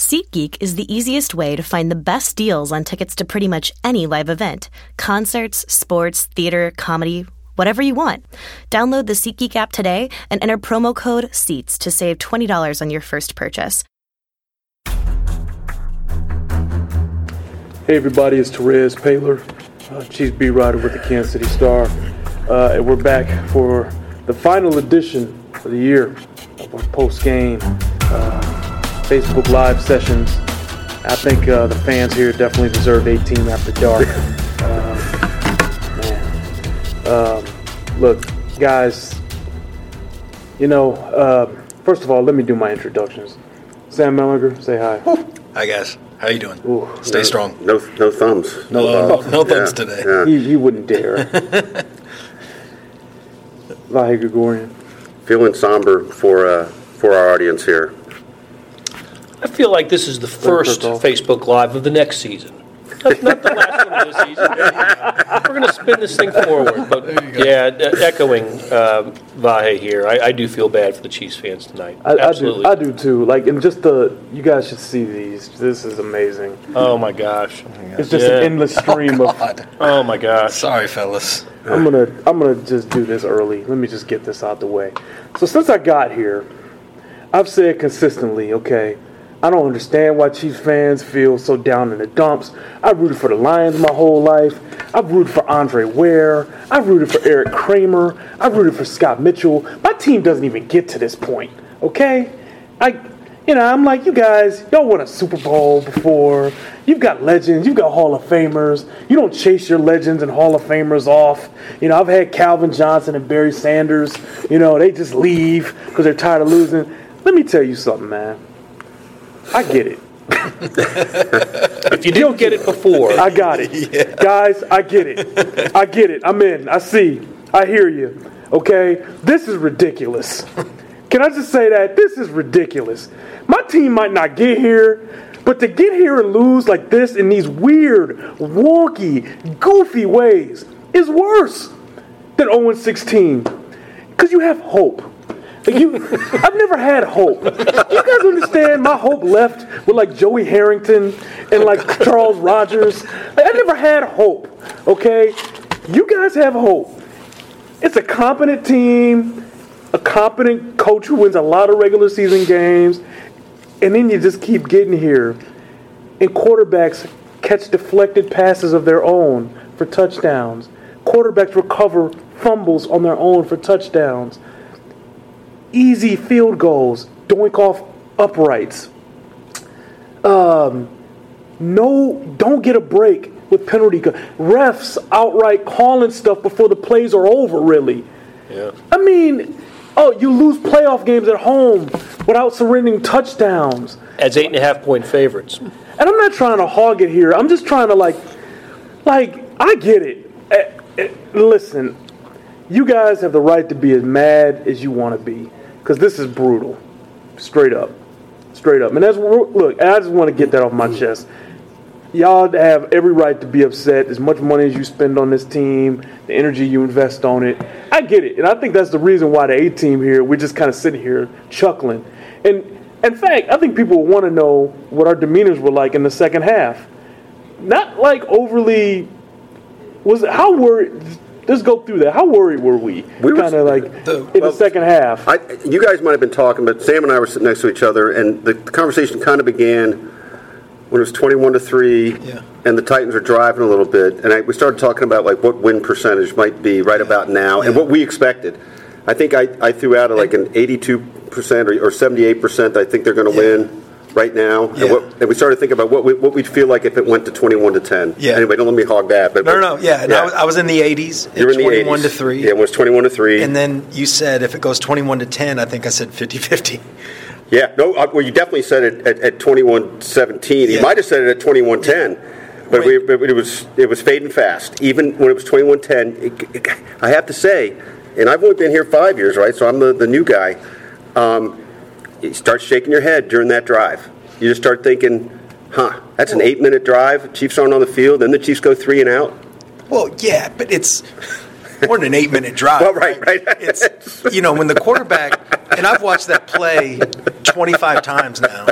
SeatGeek is the easiest way to find the best deals on tickets to pretty much any live event concerts, sports, theater, comedy, whatever you want. Download the SeatGeek app today and enter promo code SEATS to save $20 on your first purchase. Hey, everybody, it's Terez Paylor, uh, Chiefs beat writer with the Kansas City Star. Uh, and we're back for the final edition of the year of our post game uh, Facebook Live sessions. I think uh, the fans here definitely deserve 18 after dark. Uh, man. Um, look, guys, you know, uh, first of all, let me do my introductions. Sam Mellinger, say hi. Hi guys, how you doing? Ooh, Stay yeah. strong. No, no thumbs. No, thumbs. no, no thumbs Yeah, today. yeah. He, he wouldn't dare. Vahe Gregorian. Feeling somber for uh, for our audience here. I feel like this is the first Facebook Live of the next season. Not, not the last one of the season. We're going to spin this thing forward. But yeah, e- echoing um, Vahe here, I, I do feel bad for the Chiefs fans tonight. I, I do, Absolutely. I do too. Like, and just the, you guys should see these. This is amazing. Oh my gosh. It's just Yeah. an endless stream of. God. Oh my gosh. Sorry, fellas. I'm gonna, I'm gonna just do this early. Let me just get this out the way. So since I got here, I've said consistently, okay, I don't understand why Chiefs fans feel so down in the dumps. I rooted for the Lions my whole life. I've rooted for Andre Ware. I've rooted for Eric Kramer. I've rooted for Scott Mitchell. My team doesn't even get to this point, okay? I, you know, I'm like, you guys, y'all won a Super Bowl before. You've got legends. You've got Hall of Famers. You don't chase your legends and Hall of Famers off. You know, I've had Calvin Johnson and Barry Sanders. You know, they just leave because they're tired of losing. Let me tell you something, man. I get it. If you didn't get it before, I got it. Guys, I get it. I get it. I'm in. I see. I hear you. Okay? This is ridiculous. Can I just say that? This is ridiculous. My team might not get here, but to get here and lose like this in these weird, wonky, goofy ways is worse than 0 16. Because you have hope. You, I've never had hope. You guys understand? My hope left with like Joey Harrington and like Charles Rogers. Like, I never had hope. Okay, you guys have hope. It's a competent team, a competent coach who wins a lot of regular season games, and then you just keep getting here. And quarterbacks catch deflected passes of their own for touchdowns. Quarterbacks recover fumbles on their own for touchdowns easy field goals, doink off uprights. Um, no, don't get a break with penalty. Refs outright calling stuff before the plays are over. Really, yeah. I mean, oh, you lose playoff games at home without surrendering touchdowns. as eight and a half point favorites. And I'm not trying to hog it here. I'm just trying to like, like I get it. Eh, eh, listen, you guys have the right to be as mad as you want to be, because this is brutal, straight up, straight up. And that's look. I just want to get that off my chest. Y'all have every right to be upset. As much money as you spend on this team, the energy you invest on it, I get it, and I think that's the reason why the A team here we're just kind of sitting here chuckling. And in fact, I think people want to know what our demeanors were like in the second half. Not like overly. Was how worried? Let's go through that. How worried were we? We were- kind of like the- in well, the second half. I, you guys might have been talking, but Sam and I were sitting next to each other, and the, the conversation kind of began when it was twenty-one to three, Yeah. and the Titans are driving a little bit, and I, we started talking about like what win percentage might be right about now, and what we expected. I think I, I threw out like an eighty-two percent or, or seventy-eight percent. I think they're going to Yeah. win right now, and, what, and we started thinking about what we, what we'd feel like if it went to twenty-one to ten. Yeah. Anyway, don't let me hog that. But No, no, no. Yeah, and I, was, in the 80s. You're in the 21 80s. to 3. Yeah, it was twenty-one to three. And then you said if it goes 21 to 10, I think I said 50 50. Yeah, no, uh, well, you definitely said it at, at 21-17. You might have said it at 21-10, but, we, but it was it was fading fast. Even when it was 21-10, it, it, I have to say, and I've only been here five years, right? So I'm the, the new guy. Um, you start shaking your head during that drive. You just start thinking, huh, that's an eight-minute drive. Chiefs aren't on the field. Then the Chiefs go three and out. Well, yeah, but it's more than an eight minute drive. Well, right, right. It's, you know, when the quarterback, and I've watched that play 25 times now,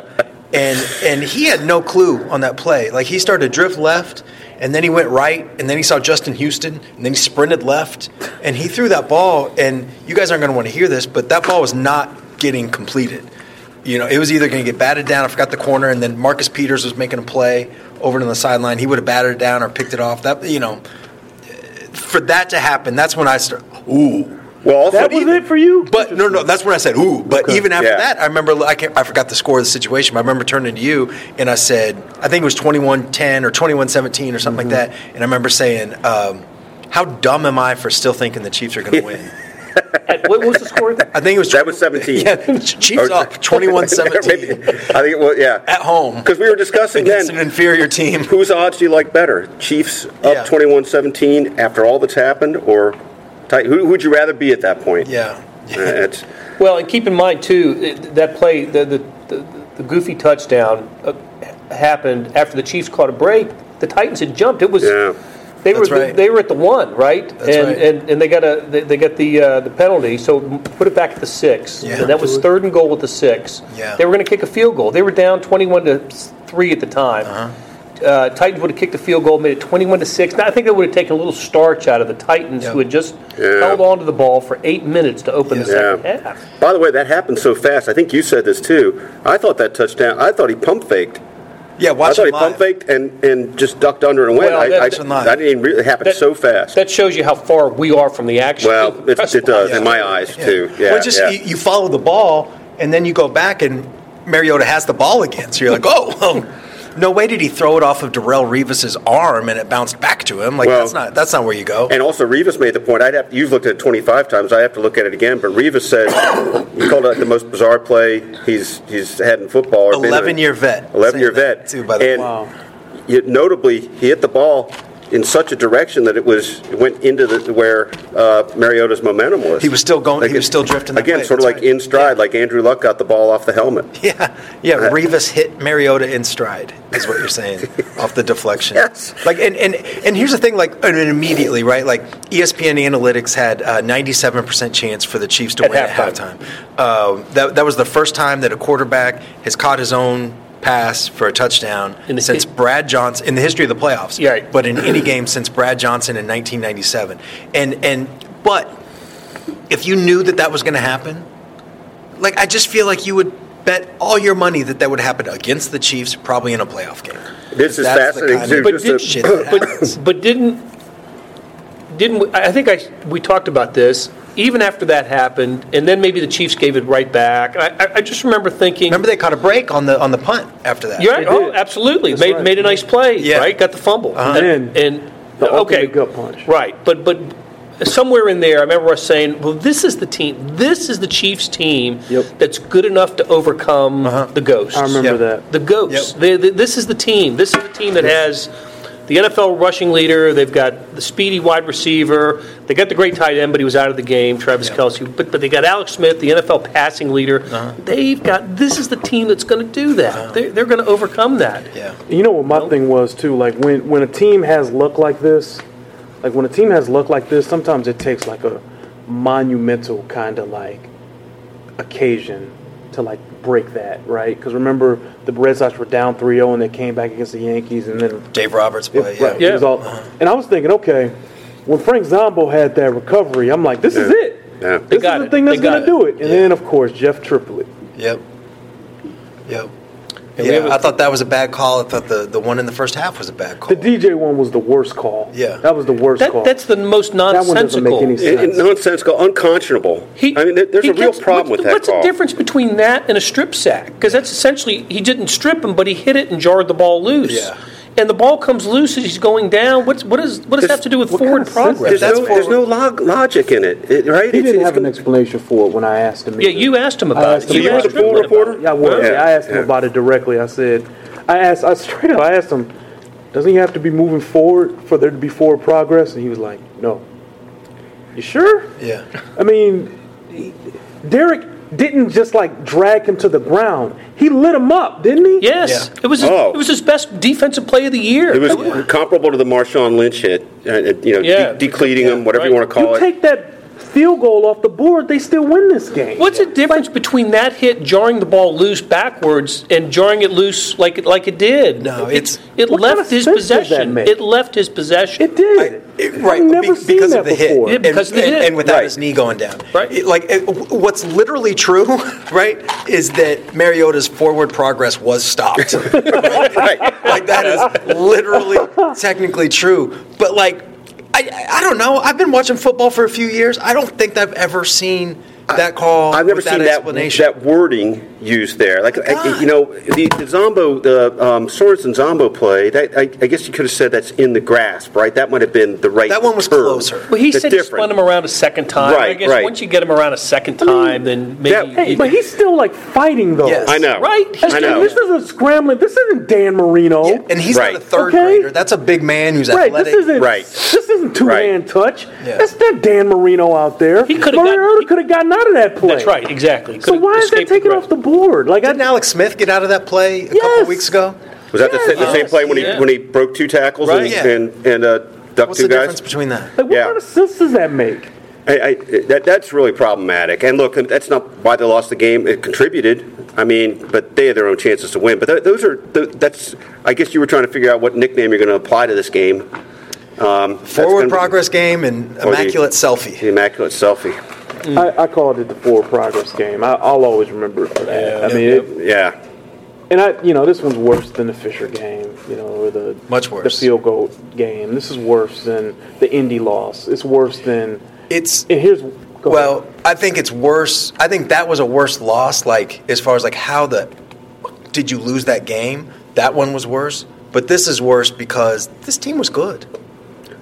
and and he had no clue on that play. Like he started to drift left, and then he went right, and then he saw Justin Houston, and then he sprinted left, and he threw that ball. And you guys aren't going to want to hear this, but that ball was not getting completed. You know, it was either going to get batted down. I forgot the corner, and then Marcus Peters was making a play over to the sideline. He would have batted it down or picked it off. That you know, for that to happen, that's when I start. Ooh. Well, also, That was even- it for you? But no, no, that's when I said ooh. But even after Yeah. that, I remember I, can't, I forgot the score of the situation. But I remember turning to you and I said, I think it was 21-10 or 21-17 or something like that. And I remember saying, um, "How dumb am I for still thinking the Chiefs are going to win?" At- what was the score? I think it was That was 17. Yeah, Chiefs Or- up 21-17 Maybe- I think it was, yeah. at home Because we were discussing against an inferior team. whose odds do you like better? Chiefs Yeah. up 21-17 after all that's happened, or who would you rather be at that point? Yeah. Uh, It's, Well, and keep in mind too that play, the the, the, the goofy touchdown uh, happened after the Chiefs caught a break. The Titans had jumped. It was Yeah. They were right. they were at the one right, That's and, right. and and they got a they, they got the uh, the penalty. So put it back at the six. Yeah. and that was third and goal at the six. Yeah. they were going to kick a field goal. They were down twenty-one to three at the time. Uh-huh. Uh, Titans would have kicked a field goal, made it 21 to six. Now I think that would have taken a little starch out of the Titans, Yep. who had just Yeah. held on to the ball for eight minutes to open the Yeah. second half. by the way, that happened so fast. I think you said this too. I thought that touchdown. I thought he pump faked. Yeah, I watch thought it he pump faked and, and just ducked under and went. Well, I, that- I, Watch it live. that didn't really happen That- so fast. That shows you how far we are from the action. well, it, it does in my eyes Yeah. too. Yeah, Well, just yeah. You, you follow the ball, and then you go back, and Mariota has the ball again. So you're like, oh, well, oh, no way did he throw it off of Darrelle Revis's arm and it bounced back to him. Like Well- that's not that's not where you go. And also, Revis made the point. I'd have you've looked at it 25 times. I have to look at it again. But Revis said he called it like the most bizarre play he's he's had in football. or been in. 11 year vet. 11 year vet. Too, by the way. and Wow. notably, he hit the ball in such a direction that it was it went into the where uh, Mariota's momentum was. He was still going- he was still drifting again, way, sort of that's like right. in stride, like Andrew Luck got the ball off the helmet. Yeah, yeah. Revis hit Mariota in stride, is what you're saying, off the deflection. Yes. Like, and and and here's the thing, like, and immediately, right? Like, ESPN Analytics had a 97% chance for the Chiefs to At win halftime. at halftime. Um, that that was the first time that a quarterback has caught his own pass for a touchdown In the since Brad Johnson in the history of the playoffs. Yeah, right. But in any game since Brad Johnson in 1997, and and but if you knew that that was going to happen, like I just feel like you would bet all your money that that would happen against the Chiefs, probably in a playoff game. This is That's the fascinating. kind of But did, shit that but, but didn't didn't we, I think I we talked about this even after that happened, and then maybe the Chiefs gave it right back. I, I, I just remember thinking, Remember they caught a break on the on the punt after that. you're right. Oh, absolutely. That's made right. made a nice play. Yeah. Right, got the fumble. Uh-huh. And, And and the okay, ultimate gut punch. Right, but but somewhere in there, I remember us saying, "Well, this is the team. This is the Chiefs team Yep. that's good enough to overcome the ghosts." I remember Yep. that. The ghosts. Yep. They, they- this is the team. This is the team that has the NFL rushing leader. They've got the speedy wide receiver. They got the great tight end, but he was out of the game, Travis Kelce. But but they got Alex Smith, the NFL passing leader. Uh-huh. They've got. This is the team that's going to do that. They're, they're going to overcome that. Yeah. You know what my thing was too? Like when when a team has luck like this, like when a team has luck like this, sometimes it takes like a monumental kind of like occasion to like break that, right? Because remember the Red Sox were down 3-0 and they came back against the Yankees and then Dave Roberts it, play. Yeah. right, it was all, and I was thinking, okay, when Frank Zombo had that recovery, I'm like, this is it. Yeah. This got is the it. thing that's gonna it. do it. And then of course Jeff Triplett. Yep. Yep. And Yeah, have a- I thought that was a bad call. I thought the, the one in the first half was a bad call. The DJ one was the worst call. Yeah. that was the worst That, call. that's the most one doesn't nonsensical. make any sense. it- nonsensical, unconscionable. He- I mean, there- there's he a real gets- problem what's, with that What's call. the difference between that and a strip sack? Because that's essentially he didn't strip him, but he hit it and jarred the ball loose. Yeah. And the ball comes loose as he's going down. What's what is what does that have to do with forward kind of progress? There's That's no, for- there's no log, logic in it, it- right? he It's- didn't it's have an explanation for it when I asked him. yeah, either. you asked him about asked it. him You about asked it. the full Triplett about reporter? Yeah, I was. Yeah, Yeah, I asked him about it directly. I said, I asked, I straight up, I asked him, doesn't he have to be moving forward for there to be forward progress? And he was like, no. You sure? yeah. I mean, Derrick didn't just like drag him to the ground. He lit him up, didn't he? Yes, Yeah. it was. His, Oh. It was his best defensive play of the year. It was comparable to the Marshawn Lynch hit, uh, uh, you know, Yeah. de- decleating him, whatever you want to call You it. take that field goal off the board, they still win this game. What's the difference between that hit jarring the ball loose backwards and jarring it loose like it like it did? No, It- it's- it What kind left of his sense does that possession. make? It left his possession. It did. It- right, I've never be- seen because that of the hit, before. Yeah, and, because of the and, hit. and without Right. his knee going down. Right. It- like it, what's literally true, right, is that Mariota's forward progress was stopped. right. like that is literally technically true. But like, I I don't know. I've been watching football for a few years. I don't think I've ever seen that call. I've never with seen that that explanation. that wording used there. Like I- you know, the, the Zombo, the um, Sorensen Zombo play. That, I, I guess you could have said that's in the grasp, right? That might have been the right. That one was term. closer. well, he That's said he different. spun him around a second time. I Right, guess right. once you get him around a second time, then maybe. that- Hey, you- but he's still like fighting though. Yes. I know. Right. That's I know. This isn't scrambling. This isn't Dan Marino. Yeah, and he's Right. not a third Okay. grader. That's a big man who's Right, athletic. this isn't Right. This isn't two hand touch. Yeah. That's not Dan Marino out there. He coulda got- Mariota he- could have gotten out of that play. That's right. Exactly. So Could've why is that escaped taken the off the board? Like Didn't I, Alex Smith get out of that play a couple Yes. of weeks ago? Was that the, sa- the same play when he yeah. when he broke two tackles Right. and Yeah. and, and uh, ducked What's two the guys? difference between that? like what Yeah. kind of sense does that make? I, I, that, that's really problematic. And look, that's not why they lost the game. It contributed. I mean, but they had their own chances to win. But th- those are th- that's. I guess you were trying to figure out what nickname you're going to apply to this game. Um, that's Forward gonna be progress game and Or the- immaculate selfie. The immaculate selfie. I, I called it the forward progress game. I, I'll always remember it for that. Yeah. I mean, it, Yeah. and I, you know, this one's worse than the Fisher game. You know, or the Much worse the field goal game. This is worse than the Indy loss. It's worse than. It's And here's go well, ahead. I think it's worse. I think that was a worse loss. Like as far as like how the did you lose that game? That one was worse. But this is worse because this team was good.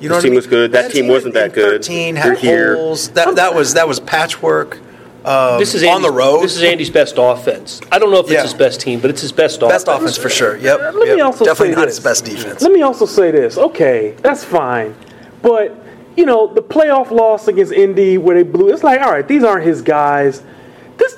You know This what I team mean? was good. That team in- wasn't that good. Thirteen They're had here. holes. That that was that was patchwork. Um, This is on the road. This is Andy's best offense. I don't know if it's Yeah. his best team, but it's his best, best offense for sure. Yep. Let me yep. also definitely say not this. his best defense. Let me also say this. Okay, that's fine, but you know the playoff loss against Indy where they blew. It's like, all right, these aren't his guys.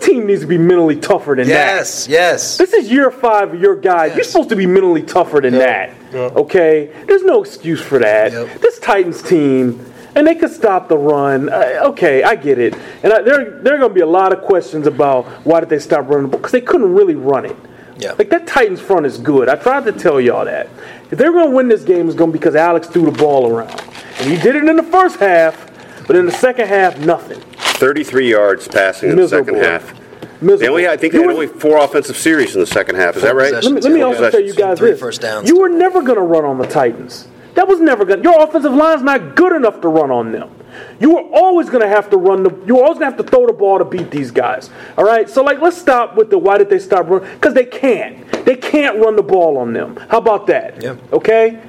This team needs to be mentally tougher than that. yes, yes. This is year five of your guys. You're supposed to be mentally tougher than that. Okay? There's no excuse for that. Yep. This Titans team, and they could stop the run. Uh, okay, I get it. And I, there, there are going to be a lot of questions about why did they stop running because they couldn't really run it. Yeah. Like that Titans front is good. I tried to tell y'all that. If they're going to win this game, it's going to be because Alex threw the ball around. And he did it in the first half, but in the second half, nothing. 33 yards passing in the second half. Miserable. They only, I think they You had only four offensive series in the second half. Is that right? Let me, let me also tell you guys Three this. first downs. You were never going to run on the Titans. That was never going to. Your offensive line's not good enough to run on them. You were always going to have to run the. You were always going to have to throw the ball to beat these guys. All right. So like, let's stop with the why did they stop running? Because they can't. They can't run the ball on them. How about that? Yeah. Okay.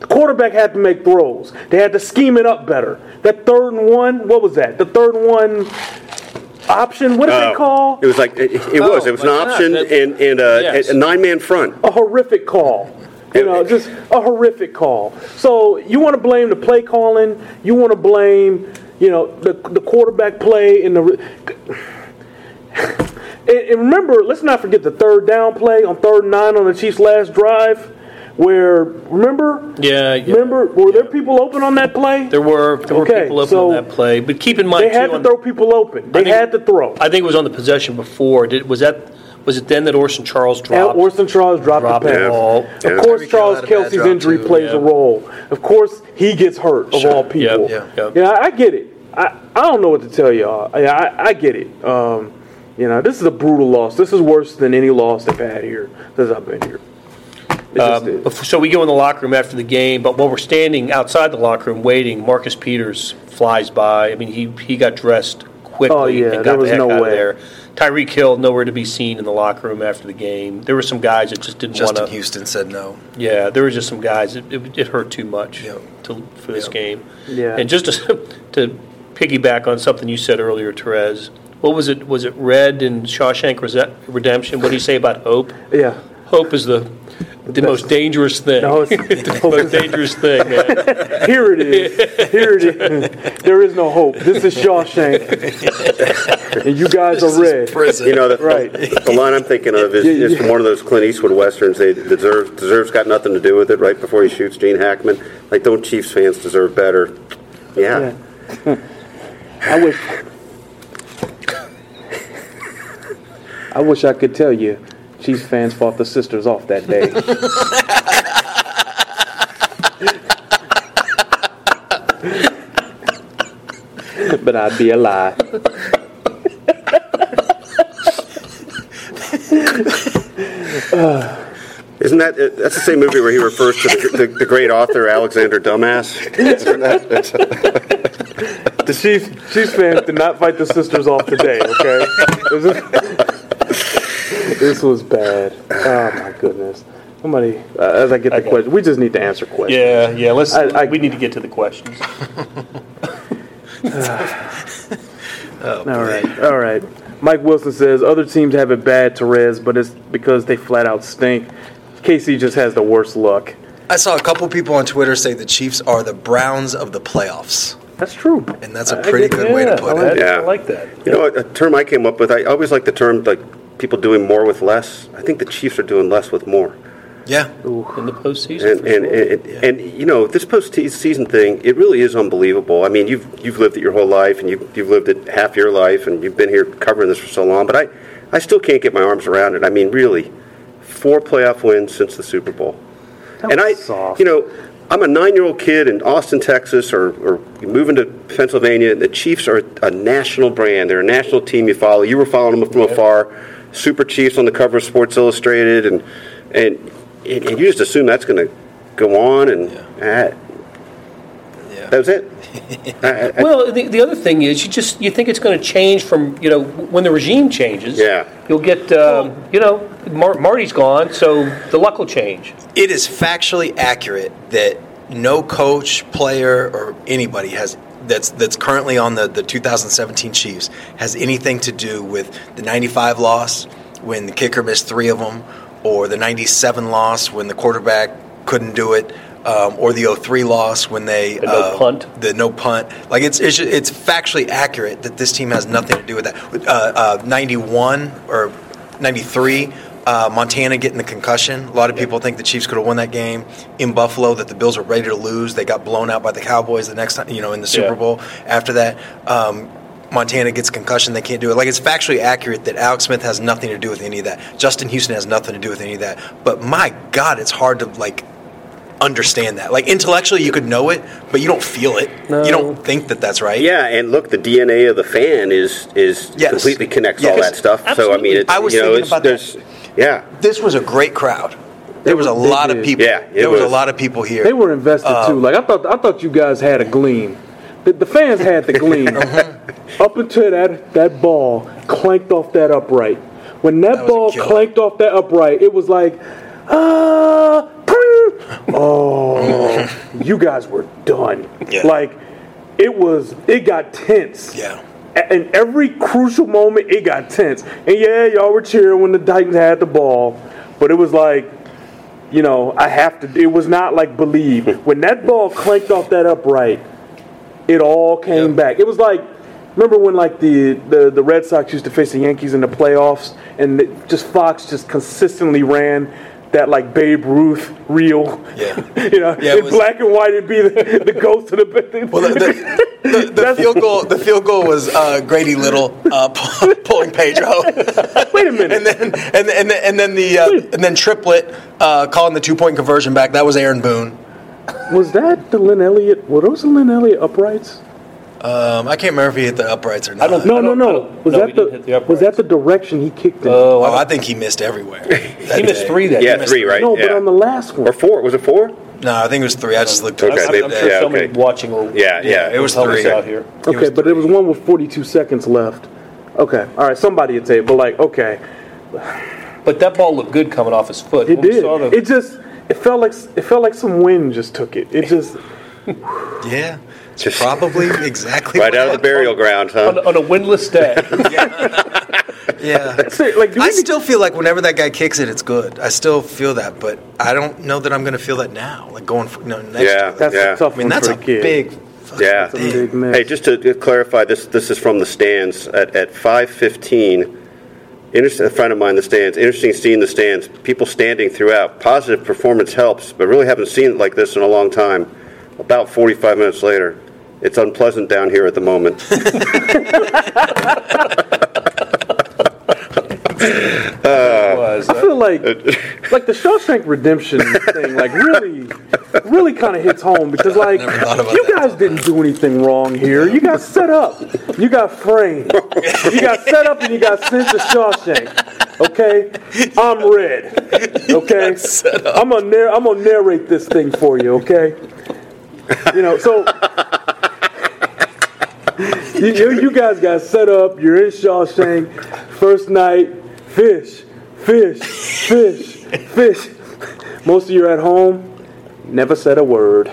The quarterback had to make throws. They had to scheme it up better. That third and one. What was that? The third and one option. What did Oh, they call? It was like it, it was. It was an my God, option that- and, and uh, Yes. a nine man front. a horrific call. You know, just a horrific call. So you want to blame the play calling. You want to blame, you know, the the quarterback play and the. And, and remember, let's not forget the third down play on third and nine on the Chiefs' last drive, where remember, Yeah, yeah. remember, were there people open on that play? There were there were Okay, people open so on that play, but keep in mind they had too, to on- throw people open. They think- had to throw. I think it was on the possession before. Did was that was it then that Orson Charles And dropped? Orson Charles dropped, dropped the the ball. Yeah. Of course, Charles had a bad Kelce's injury too. plays a role. Of course, he gets hurt of all people. Yep, yep. Yeah, I get it. I, I don't know what to tell y'all. I, I, I get it. Um, you know, this is a brutal loss. This is worse than any loss they've had here since I've been here. It just Um, so we go in the locker room after the game, but while we're standing outside the locker room waiting, Marcus Peters flies by. I mean, he he got dressed quickly Oh, yeah, and there got was the heck no out way. of there. Tyreek Hill nowhere to be seen in the locker room after the game. There were some guys that just didn't want to. Justin to. Houston said no. Yeah, there were just some guys. It, it, it hurt too much Yep. to, for this Yep. game. Yeah. And just to, to piggyback on something you said earlier, Terez, what was it? Was it Red in Shawshank Redemption? What do you say about hope? yeah. Hope is the the most dangerous thing. No, it's- the most dangerous thing, man. Here it is. Here it is. There is no hope. This is Shawshank. and you guys are red. Prison. You know, the, Right. the line I'm thinking of is, Yeah, is from one of those Clint Eastwood westerns. They deserve deserves got nothing to do with it. Right before he shoots Gene Hackman, like don't Chiefs fans deserve better? Yeah. I wish. I wish I could tell you, Chiefs fans fought the sisters off that day. but I'd be a lie. Isn't that that's the same movie where he refers to the, the, the great author Alexander Dumbass? Isn't that- that's- The Chiefs, Chiefs fans did not fight the sisters off today, okay? This was bad. Oh my goodness. Somebody, uh, as I get the Okay. question, we just need to answer questions. Yeah, yeah. Let's. I- I- we need to get to the questions. All right, all right. Mike Wilson says other teams have it bad, Terez, but it's because they flat out stink. KC just has the worst luck. I saw a couple people on Twitter say the Chiefs are the Browns of the playoffs, That's true. and that's a pretty get good that. way to put I like it. Yeah. I like that. You know, a term I came up with. I always like the term like people doing more with less. I think the Chiefs are doing less with more. Yeah, In the postseason, And for and, sure. and, and you know this postseason thing, it really is unbelievable. I mean, you've you've lived it your whole life, and you've you've lived it half your life, and you've been here covering this for so long. But I, I still can't get my arms around it. I mean, really, four playoff wins since the Super Bowl, That and I, was soft. you know, I'm a nine-year-old kid in Austin, Texas, or, or moving to Pennsylvania. The Chiefs are a national brand. They're a national team you follow. You were following them from afar. Super Chiefs on the cover of Sports Illustrated, and and, and, and you just assume that's going to go on, and uh, yeah. that was it. I- I- I- Well, the, the other thing is, you just you think it's going to change from you know when the regime changes. Yeah. You'll get um, you know Mar- Marty's gone, so the luck will change. It is factually accurate that no coach, player, or anybody has that's that's currently on the, the 2017 Chiefs has anything to do with the 95 loss when the kicker missed three of them, or the 97 loss when the quarterback couldn't do it, um, or the 03 loss when they The no punt. the no punt. Like it's it's, it's factually accurate that this team has nothing to do with that. Uh, uh, 91 or 93. Uh, Montana getting the concussion. A lot of people think the Chiefs could have won that game in Buffalo. That the Bills were ready to lose. They got blown out by the Cowboys the next time, you know, in the Super Yeah. Bowl. After that, um, Montana gets concussion. They can't do it. Like it's factually accurate that Alex Smith has nothing to do with any of that. Justin Houston has nothing to do with any of that. But my God, it's hard to like understand that. Like intellectually, you could know it, but you don't feel it. No. You don't think that that's right. yeah, and look, the DNA of the fan is is Yes. completely connects all that stuff. So I mean, it's, I was you know, thinking it's, about that. yeah, This was a great crowd. There was a They lot of people. Yeah, there was, a lot of people here. They were invested Um, too. Like I thought, I thought you guys had a gleam. The, the fans had the gleam Uh-huh. up until that that ball clanked off that upright. When that, That ball clanked off that upright, it was like, ah, pring. Oh, you guys were done. Yeah. Like it was, it got tense. Yeah. And every crucial moment, it got tense. And yeah, y'all were cheering when the Titans had the ball, but it was like, you know, I have to. It was not like believe hmm. when that ball clanked off that upright. It all came back. It was like, remember when like the, the the Red Sox used to face the Yankees in the playoffs, and just Fox just consistently ran that like Babe Ruth reel. Yeah. you know, Yeah, in was- black and white, it'd be the, the ghost of the. Well, the, the, the, the field goal. The field goal was uh, Grady Little uh, pulling Pedro, Wait a minute. and then and and then, and then the uh, and then Triplett uh, calling the two point conversion back. That was Aaron Boone. Was that the Lin Elliott? Were those the Lin Elliott uprights? Um, I can't remember if he hit the uprights or not. I don't- No, no, I no. don't- Was no, that he didn't hit the, the was that the direction he kicked in? Oh, Oh, I I think he missed everywhere. he missed three that. yeah, missed three, right? no, but on the last one. or four? Was it four? No, I think it was three. I just looked. Okay, I'm, I'm sure yeah, somebody okay. watching will. Yeah, yeah. it was help three. out here. It Okay, was but it was one with 42 seconds left. Okay, all right, somebody would say but like, okay, But that ball looked good coming off his foot. it When did. saw the- It just, it felt like, it felt like some wind just took it. It just, Yeah, it's Just- probably exactly Right out of the burial ground, huh? on, on a windless day. Yeah. Say, like, do we I need- still feel like whenever that guy kicks it, it's good. I still feel that, but I don't know that I'm going to feel that now. Like going for, no, next Yeah. year. that's Yeah. a tough I mean, one that's for a a kid. big. Yeah. Big. Hey, just to clarify, this this is from the stands at at five fifteen. Interesting, a friend of mine in the stands. Interesting seeing the stands. People standing throughout. Positive performance helps, but really haven't seen it like this in a long time. About forty five minutes later, It's unpleasant down here at the moment. was. I feel like like the Shawshank Redemption thing like really really kind of hits home because like Never thought you that guys didn't do anything wrong here. You got set up. You got framed. You got set up and you got sent to Shawshank. Okay, I'm red. Okay, I'm gonna narr- I'm gonna narrate this thing for you. Okay, you know so. You, you, you guys got set up. You're in Shawshank. First night, fish, fish, fish, fish. Most of you are at home. Never said a word.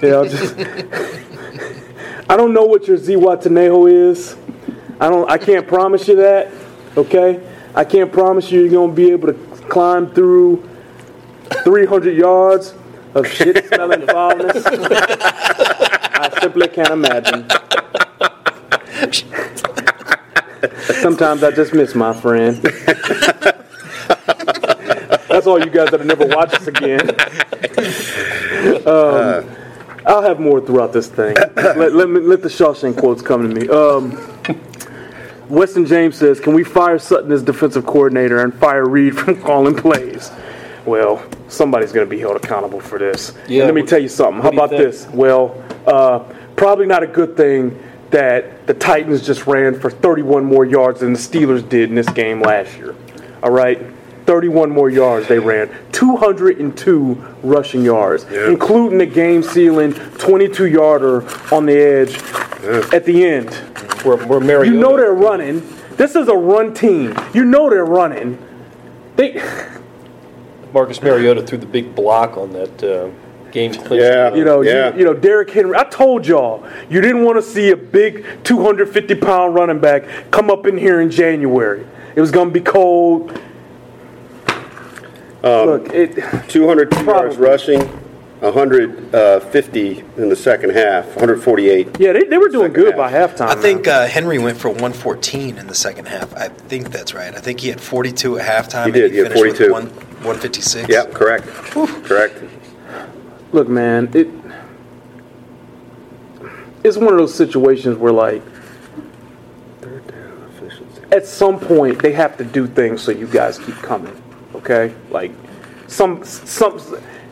You know, just. I don't know what your Zihuatanejo is. I don't. I can't promise you that. Okay. I can't promise you you're gonna be able to climb through 300 yards of shit-smelling foulness. I simply can't imagine. Sometimes I just miss my friend. That's all you guys that'll never watch us again. Um, I'll have more throughout this thing. Let, let, me, let the Shawshank quotes come to me. Um, Weston James says, "Can we fire Sutton as defensive coordinator and fire Reid from calling plays?" Well, somebody's going to be held accountable for this. Yeah, And let me what- tell you something. How what do you about this? Well, uh, probably not a good thing that the Titans just ran for 31 more yards than the Steelers did in this game last year. All right? 31 more yards they ran. 202 rushing yards, including the game sealing 22 yarder on the edge at the end. We're, we're Mariota. You know they're running. This is a run team. You know they're running. They. Marcus Mariota threw the big block on that uh, game clincher. Yeah. You know, Yeah. you, you know, Derrick Henry. I told y'all, you didn't want to see a big 250 pound running back come up in here in January. It was going to be cold. Look, it. 202 yards rushing, 150 in the second half, 148. Yeah, they, they were doing good half. by halftime. I think uh, Henry went for 114 in the second half. I think that's right. I think he had 42 at halftime. He did. And He had finished with 42. One, 156. Yep, correct. Correct. Look, man, it. It's one of those situations where, like, at some point they have to do things so you guys keep coming. Okay, like some some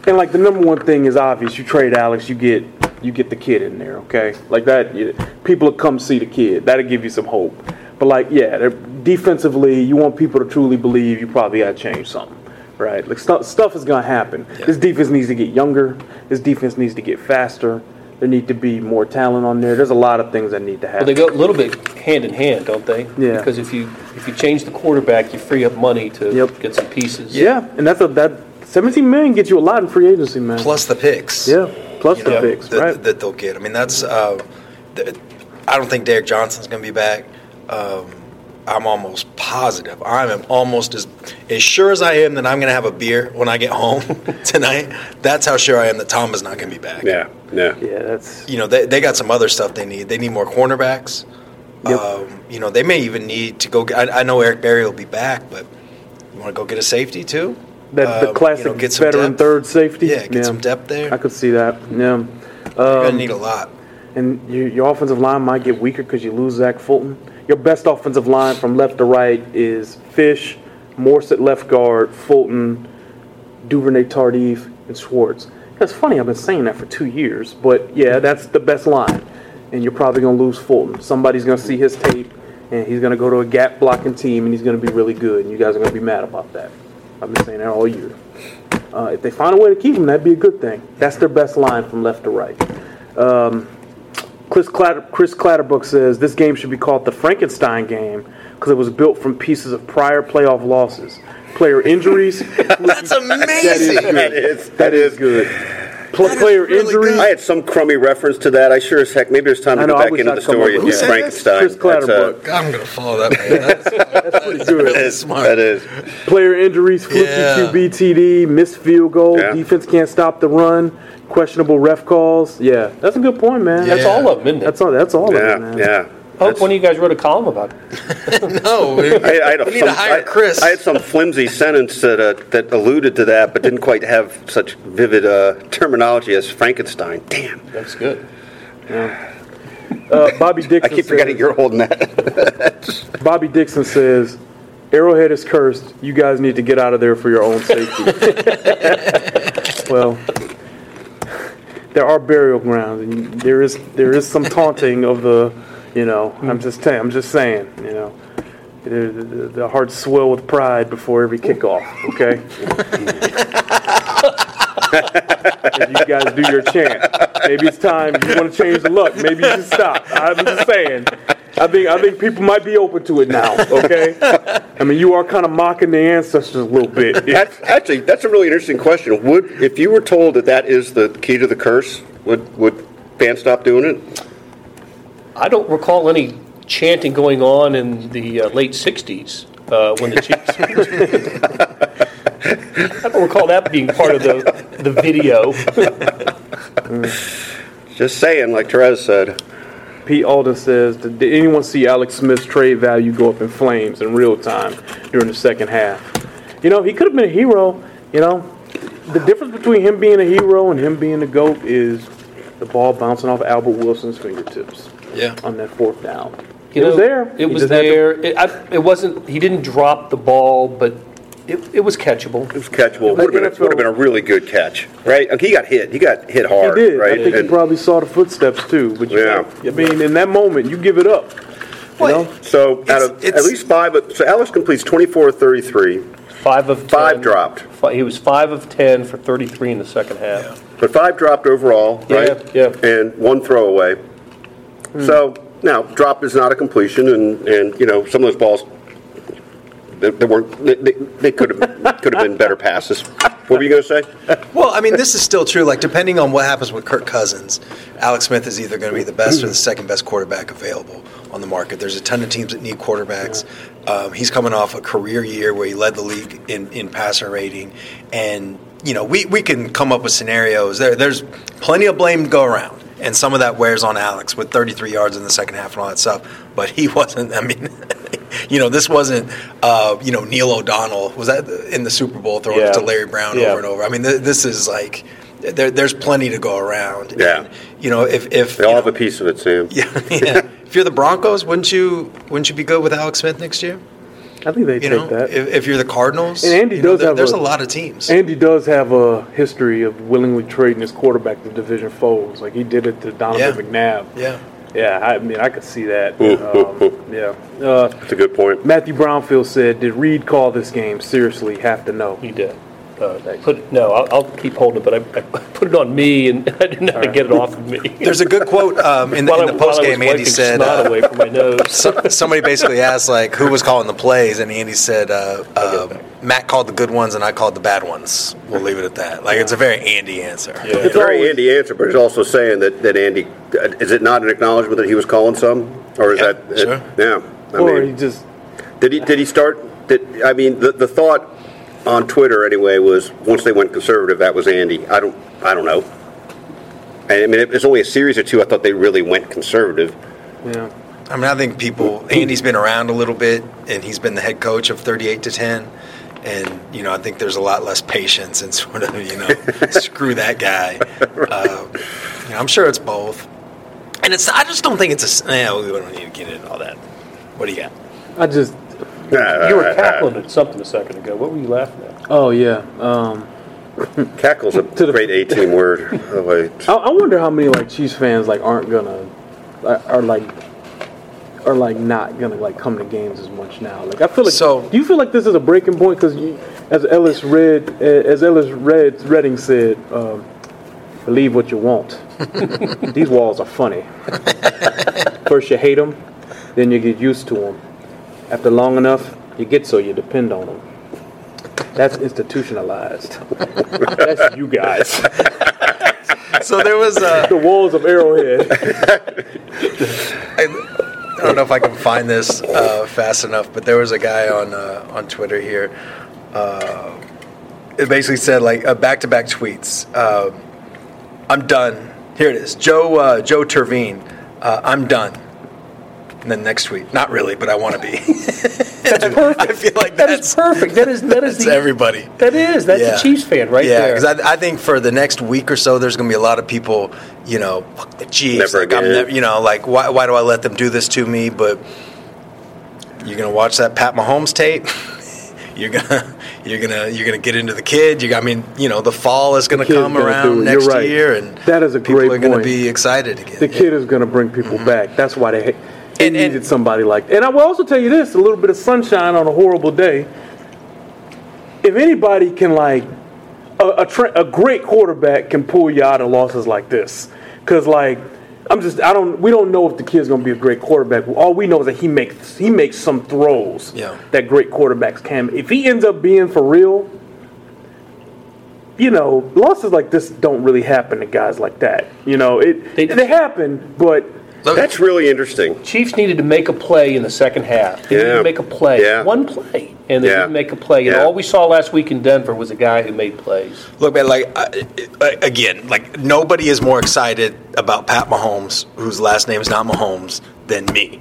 and like the number one thing is obvious. You trade Alex, you get you get the kid in there. Okay, like that. You, people will come see the kid. That'll give you some hope. But like, yeah, defensively, you want people to truly believe. You probably got to change something. Right, like stuff, stuff is gonna happen. This defense needs to get younger. This defense needs to get faster. There need to be more talent on there. There's a lot of things that need to happen. Well, happen. they go a little bit hand in hand, don't they? Yeah. Because if you if you change the quarterback, you free up money to Yep. get some pieces. yeah, and that's a that 17 million gets you a lot in free agency, man. Plus the picks. Yeah, plus you the know, picks, that, right? that they'll get. I mean, that's. Uh, I don't think Derrick Johnson's going to be back. Um, I'm almost positive. I'm almost as as sure as I am that I'm going to have a beer when I get home tonight. That's how sure I am that Tom is not going to be back. Yeah, yeah. yeah, that's You know, they, they got some other stuff they need. They need more cornerbacks. Yep. Um, you know, they may even need to go. Get, I, I know Eric Berry will be back, but you want to go get a safety too. that Um, the classic you know, get some veteran depth. third safety. Yeah, get some depth there. I could see that. Yeah, You're gonna um, need a lot. and your, your offensive line might get weaker because you lose Zach Fulton. Your best offensive line from left to right is Fish, Morse at left guard, Fulton, Duvernay Tardif, and Schwartz. That's funny. I've been saying that for two years, but yeah, that's the best line. And you're probably gonna lose Fulton. Somebody's gonna see his tape, and he's gonna go to a gap blocking team, and he's gonna be really good. And you guys are gonna be mad about that. I've been saying that all year. Uh, if they find a way to keep him, that'd be a good thing. That's their best line from left to right. Um, Chris, Clatter, Chris Clatterbrook says this game should be called the Frankenstein game because it was built from pieces of prior playoff losses, player injuries. That's amazing. That is good. That is good. Pl- player really injuries. good. I had some crummy reference to that. I sure as heck. Maybe there's time to know, go back into the story up of. Frankenstein. Chris That's, uh, I'm gonna follow that. Man. That's, That's pretty good. That is Smart. That is. Player injuries, fluky Yeah. QB TD, missed field goal, Yeah. defense can't stop the run, questionable ref calls. Yeah, that's a good point, man. That's Yeah. all of them, isn't it? That's all. That's all of Yeah, it, man. yeah. Hope one of you guys wrote a column about it. no, I, I had a, we need some, to hire I- Chris. I, had some flimsy sentence that uh, that alluded to that, but didn't quite have such vivid uh, terminology as Frankenstein. Damn. That's good. Uh, Bobby Dixon. I keep forgetting says- you're holding that. Bobby Dixon says, "Arrowhead is cursed. You guys need to get out of there for your own safety." well, there are burial grounds, and there is there is some taunting of the, you know. I'm hmm. just saying. I'm just saying. You know, the, the, the hearts swell with pride before every kickoff. Okay. As you guys do your chant. Maybe it's time you want to change the look. Maybe you should stop. I'm just saying. I think I think people might be open to it now. Okay. I mean, you are kind of mocking the ancestors a little bit. That's, actually, that's a really interesting question. Would if you were told that that is the key to the curse, would would fans stop doing it? I don't recall any chanting going on in the uh, late '60s uh, when the Chiefs. I don't recall that being part of the the video. Just saying, like Terez said. Pete Alden says, did did anyone see Alex Smith's trade value go up in flames in real time during the second half? You know, he could have been a hero. You know, the difference between him being a hero and him being a GOAT is the ball bouncing off Albert Wilson's fingertips Yeah. on that fourth down. You it was know, there. It He was had to- there. It, I, it wasn't. He didn't drop the ball, but it, it was catchable. It was catchable. Would have been, a- would have been a really good catch, right? Like, He got hit. He got hit hard. He hard, did. right? I think And- he probably saw the footsteps too. But you Yeah. I mean, in that moment, you give it up. You know? so out of at least five, of- so Alex completes 24 of 33, Five of 10. Five dropped. Fi- He was five of ten for 33 in the second half. but five dropped overall, right? yeah. And one throwaway. Hmm. So now drop is not a completion, and and you know some of those balls. They, weren't. They, they could have could have been better passes. What were you going to say? Well, I mean, this is still true. Like, depending on what happens with Kirk Cousins, Alex Smith is either going to be the best or the second best quarterback available on the market. There's a ton of teams that need quarterbacks. Um, he's coming off a career year where he led the league in, in passer rating. And, you know, we, we can come up with scenarios. There, there's plenty of blame to go around. And some of that wears on Alex with 33 yards in the second half and all that stuff. But he wasn't, I mean, you know, this wasn't, uh, you know, Neil O'Donnell. Was that in the Super Bowl throwing Yeah. to Larry Brown Yeah. over and over? I mean, th- this is like, there, there's plenty to go around. Yeah. And, you know, if, if They all you have a piece of it, Sam. yeah, yeah. if you're the Broncos, wouldn't you wouldn't you be good with Alex Smith next year? I think they You take know, that. if, if you're the Cardinals, And Andy know, does there- have there's a- a, lot of teams. Andy does have a history of willingly trading his quarterback to division foes. Like he did it to Donovan Yeah. McNabb. yeah, Yeah, I mean, I could see that. Um, yeah. Uh, That's a good point. Matthew Brownfield said, "Did Reid call this game? Seriously, have to know." He did. Uh, put no, I'll, I'll keep holding it, but I, I put it on me, and I didn't know how to get it off of me. there's a good quote um, in the, While in I- the while I post was game. Andy wiping said. snot Uh, away from my nose. so- somebody basically asked like who was calling the plays, and Andy said uh, uh, Matt called the good ones, and I called the bad ones. We'll leave it at that. Like it's a very Andy answer. Yeah. It's a very Andy answer, but it's also saying that, that Andy, uh, is it not an acknowledgement that he was calling some? Or is Yeah, that, sure. yeah. I or mean, he just Did he did he start? Did I mean the the thought on Twitter anyway was once they went conservative that was Andy. I don't I don't know. And I mean it was only a series or two. I thought they really went conservative. yeah. I mean, I think people. Andy's been around a little bit, and he's been the head coach of 38 to 10. And you know, I think there's a lot less patience and sort of you know, screw that guy. Um, you know, I'm sure it's both. And it's. I just don't think it's a. Eh, we don't need to get into all that. What do you got? I just. You were cackling at something a second ago. What were you laughing at? Oh yeah. Um, Cackle's a the- great 18 word. Oh, wait. I, I wonder how many like Chiefs fans like aren't gonna are, are like are like not gonna like come to games as much now. Like I feel like. So- do you feel like this is a breaking point? Because as Ellis Red, as Ellis Red Redding said, um, believe what you want. These walls are funny. First you hate them, then you get used to them. After long enough, you get so you depend on them. That's institutionalized. That's you guys. So there was. Uh, The walls of Arrowhead. I, I don't know if I can find this uh, fast enough, but there was a guy on uh, on Twitter here. Uh, it basically said like uh, back-to-back tweets. Uh, I'm done. Here it is. Joe uh, Joe Tervine. Uh, I'm done. And then next tweet, not really, but I want to be. That's perfect. I feel like that that's perfect. That is that is that's the, everybody. That is that's Yeah. a Chiefs fan right yeah, there. because I, I think for the next week or so, there's going to be a lot of people, you know, fuck the Chiefs. Never like, I'm again. never, you know, like why, why do I let them do this to me? But you're going to watch that Pat Mahomes tape. you're gonna, you're gonna, you're gonna get into the kid. You, I mean, you know, the fall is going to come gonna around it. You're next right. year, and That is a great time. people great are going to be excited again. The kid is going to bring people mm-hmm. back. That's why they, And- needed somebody like. That. And I will also tell you this: a little bit of sunshine on a horrible day. If anybody can like a a, tra- a great quarterback can pull you out of losses like this, because like I'm just I don't we don't know if the kid's going to be a great quarterback. All we know is that he makes he makes some throws Yeah. that great quarterbacks can. If he ends up being for real, you know, losses like this don't really happen to guys like that. You know, it They- they, happen, but That's really interesting. Chiefs needed to make a play in the second half. They needed Yeah. to make a play, Yeah. one play, and they Yeah. didn't make a play. And Yeah. all we saw last week in Denver was a guy who made plays. Look, man, like I, I, again, like nobody is more excited about Pat Mahomes, whose last name is not Mahomes, than me.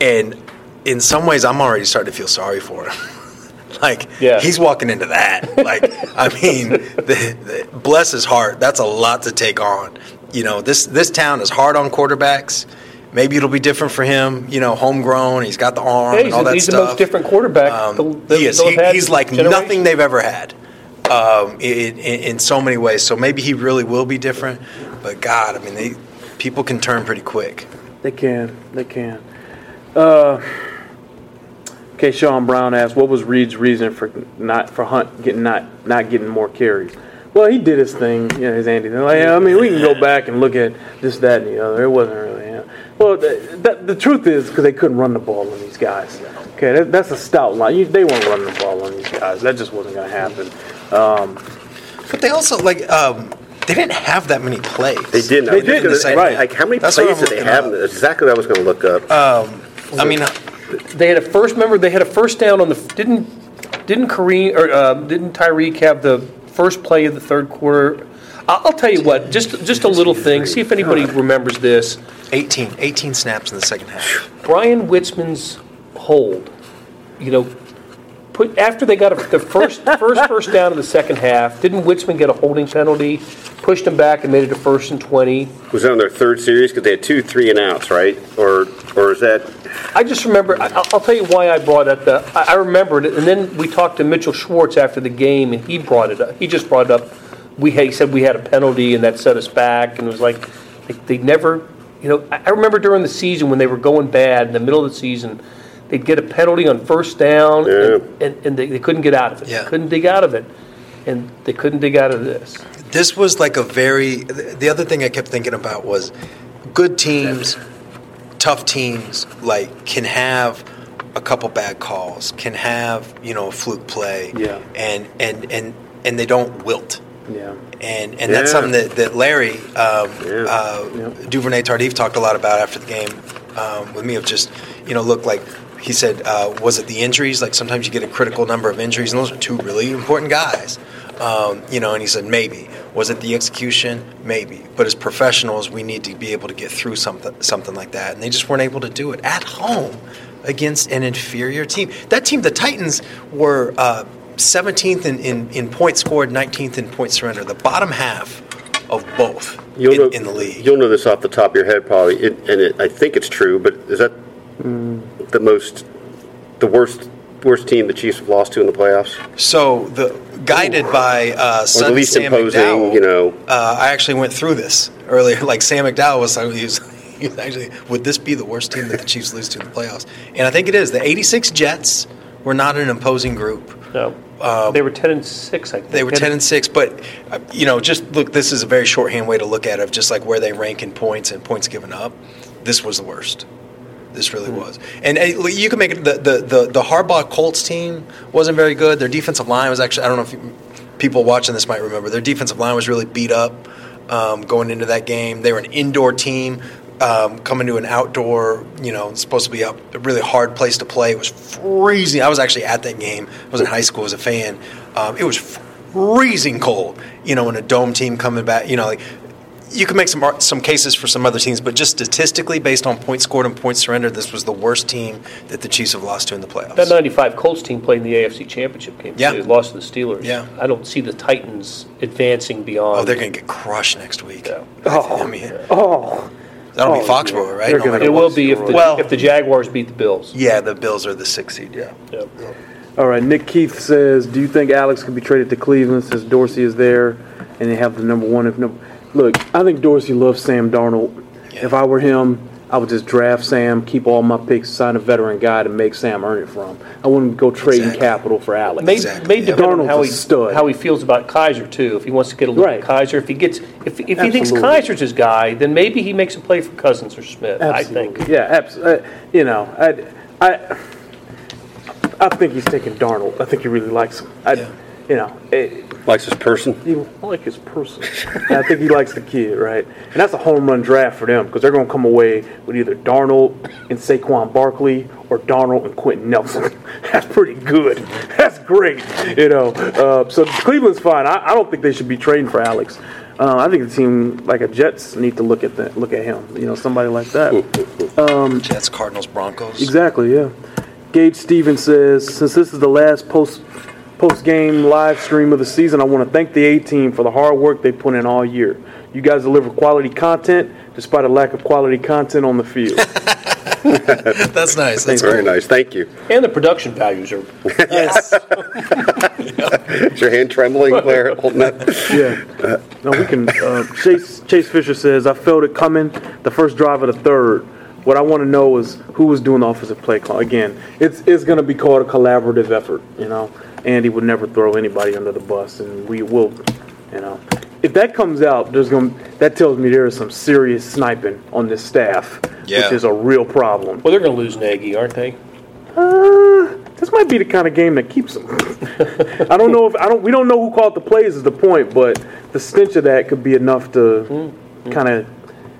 And in some ways, I'm already starting to feel sorry for him. like Yeah. he's walking into that. Like I mean, the, the, bless his heart. That's a lot to take on. You know, this this town is hard on quarterbacks. Maybe it'll be different for him. You know, homegrown. He's got the arm Yeah, and he's, all that stuff. he's the most different quarterback. Um, they'll- they'll- he is. He, he's like generation. nothing they've ever had um, in, in, in so many ways. So maybe he really will be different. But God, I mean, they, people can turn pretty quick. they can, they can. Uh, okay, Sean Brown asked, "What was Reid's reason for not for Hunt getting not not getting more carries?" Well, he did his thing, you know, his Andy. thing. Like, I mean, we can go back and look at this, that, and the other. It wasn't really. You know. Well, the, the, the truth is because they couldn't run the ball on these guys. Okay, that, that's a stout line. You, they weren't running the ball on these guys. That just wasn't going to happen. Um, But they also like um, they didn't have that many plays. They didn't. They was just didn't, gonna- say- Like, like, how many That's plays did they have? up. Exactly what I was going to look up. I mean, They had a first. Remember, they had a first down on the didn't didn't Kareem or uh, didn't Tyreek have the first play of the third quarter? I'll, I'll tell you what. Just just a little thing. See if anybody remembers this. 18, 18 snaps in the second half. Bryan Witzmann's hold. You know, put after they got a, the first first first down in the second half. Didn't Witzmann get a holding penalty? Pushed him back and made it a first and twenty. was that on their third series because they had two three and outs, right? Or or is that I just remember. I, I'll I'll tell you why I brought up the. I, I remembered it, and then we talked to Mitchell Schwartz after the game, and he brought it up. He just brought it up. We had, he said we had a penalty, and that set us back, and it was like, like they never. You know, I, I remember during the season when they were going bad in the middle of the season, they'd get a penalty on first down, and, and, and they, they couldn't get out of it. Yeah. Couldn't dig out of it, and they couldn't dig out of this. This was like a very. The other thing I kept thinking about was good teams, tough teams, like can have a couple bad calls, can have you know a fluke play, Yeah. and and and and they don't wilt. yeah. and and that's something that, that Larry um, Yeah. uh, Yeah. Duvernay Tardif talked a lot about after the game um, with me of just you know look like he said uh, was it the injuries? Like sometimes you get a critical number of injuries and those are two really important guys. Um, you know and he said maybe. Was it the execution? Maybe. But as professionals we need to be able to get through something something like that. And they just weren't able to do it at home against an inferior team. That team the Titans were uh, 17th in, in, in points scored 19th in points surrender the bottom half of both you'll in, know, in the league. You'll know this off the top of your head, probably, it, and it, I think it's true. But is that the most, the worst, worst team the Chiefs have lost to in the playoffs, So the guided by uh, or the least Sam imposing? McDowell, You know, uh, I actually went through this earlier. Like Sam McDowell was, he was, he was actually, would this be the worst team that the Chiefs lose to in the playoffs? And I think it is. The '86 Jets were not an imposing group. No, they were ten and six. I think Um, They were ten and six, but uh, you know, just look. This is a very shorthand way to look at it, of just like where they rank in points and points given up. This was the worst. This really was, and you can make it. The, the the the Harbaugh Colts team wasn't very good. Their defensive line was actually. I don't know if you, people watching this might remember. Their defensive line was really beat up um, going into that game. They were an indoor team. Um, coming to an outdoor, you know, supposed to be a, a really hard place to play. It was freezing. I was actually at that game. I was in high school as a fan. Um, it was freezing cold, you know, when a dome team coming back, you know, like you can make some some cases for some other teams, but just statistically, based on points scored and points surrendered, this was the worst team that the Chiefs have lost to in the playoffs. That 95 Colts team played in the AFC Championship game. Yeah. They lost to the Steelers. Yeah. I don't see the Titans advancing beyond. oh, they're going to get crushed next week. Yeah. I oh. mean, Oh, that'll Oh, be Foxborough, yeah. right? No gonna It will be if the, Well- if the Jaguars beat the Bills. Yeah, the Bills are the sixth seed. Yeah. Yeah. all right. Nick Keith says, "Do you think Alex could be traded to Cleveland since Dorsey is there, and they have the number one? If no, look, I think Dorsey loves Sam Darnold. If I were him, I would just draft Sam, keep all my picks, sign a veteran guy to make Sam earn it from. I wouldn't go trading Exactly. capital for Alex. May, Exactly, may yeah. depend on how he stud. how he feels about Kizer too. If he wants to get a look Right. at Kizer, if he gets if, if he thinks Kizer's his guy, then maybe he makes a play for Cousins or Smith. I think. Yeah, absolutely. Uh, you know, I, I, I think he's taking Darnold. I think he really likes him. I, Yeah. You know, it, Likes his person. he I like his person. I think he likes the kid, right? And that's a home run draft for them because they're going to come away with either Darnold and Saquon Barkley or Darnold and Quenton Nelson. that's pretty good. That's great, you know. Uh, so Cleveland's fine. I, I don't think they should be trading for Alex. Uh, I think the team like a Jets need to look at that, look at him. You know, somebody like that. Jets, Cardinals, Broncos. Exactly, yeah. Gage Stevens says, since this is the last post post game live stream of the season, I want to thank the A team for the hard work they put in all year. You guys deliver quality content despite a lack of quality content on the field. That's nice. That's Very nice. Thank you. And the production values are Yes. Is your hand trembling, Blair? Holding that? yeah. No, we can. Uh, Chase Chase Fisher says, I felt it coming the first drive of the third. What I want to know is who was doing the offensive play call. Again, it's it's going to be called a collaborative effort. You know, Andy would never throw anybody under the bus, and we will. You know, if that comes out, there's going to that tells me there is some serious sniping on this staff, Yeah. which is a real problem. well. They're going to lose Nagy, aren't they? Uh, this might be the kind of game that keeps them. I don't know if I don't. We don't know who called the plays is the point, but the stench of that could be enough to kind of,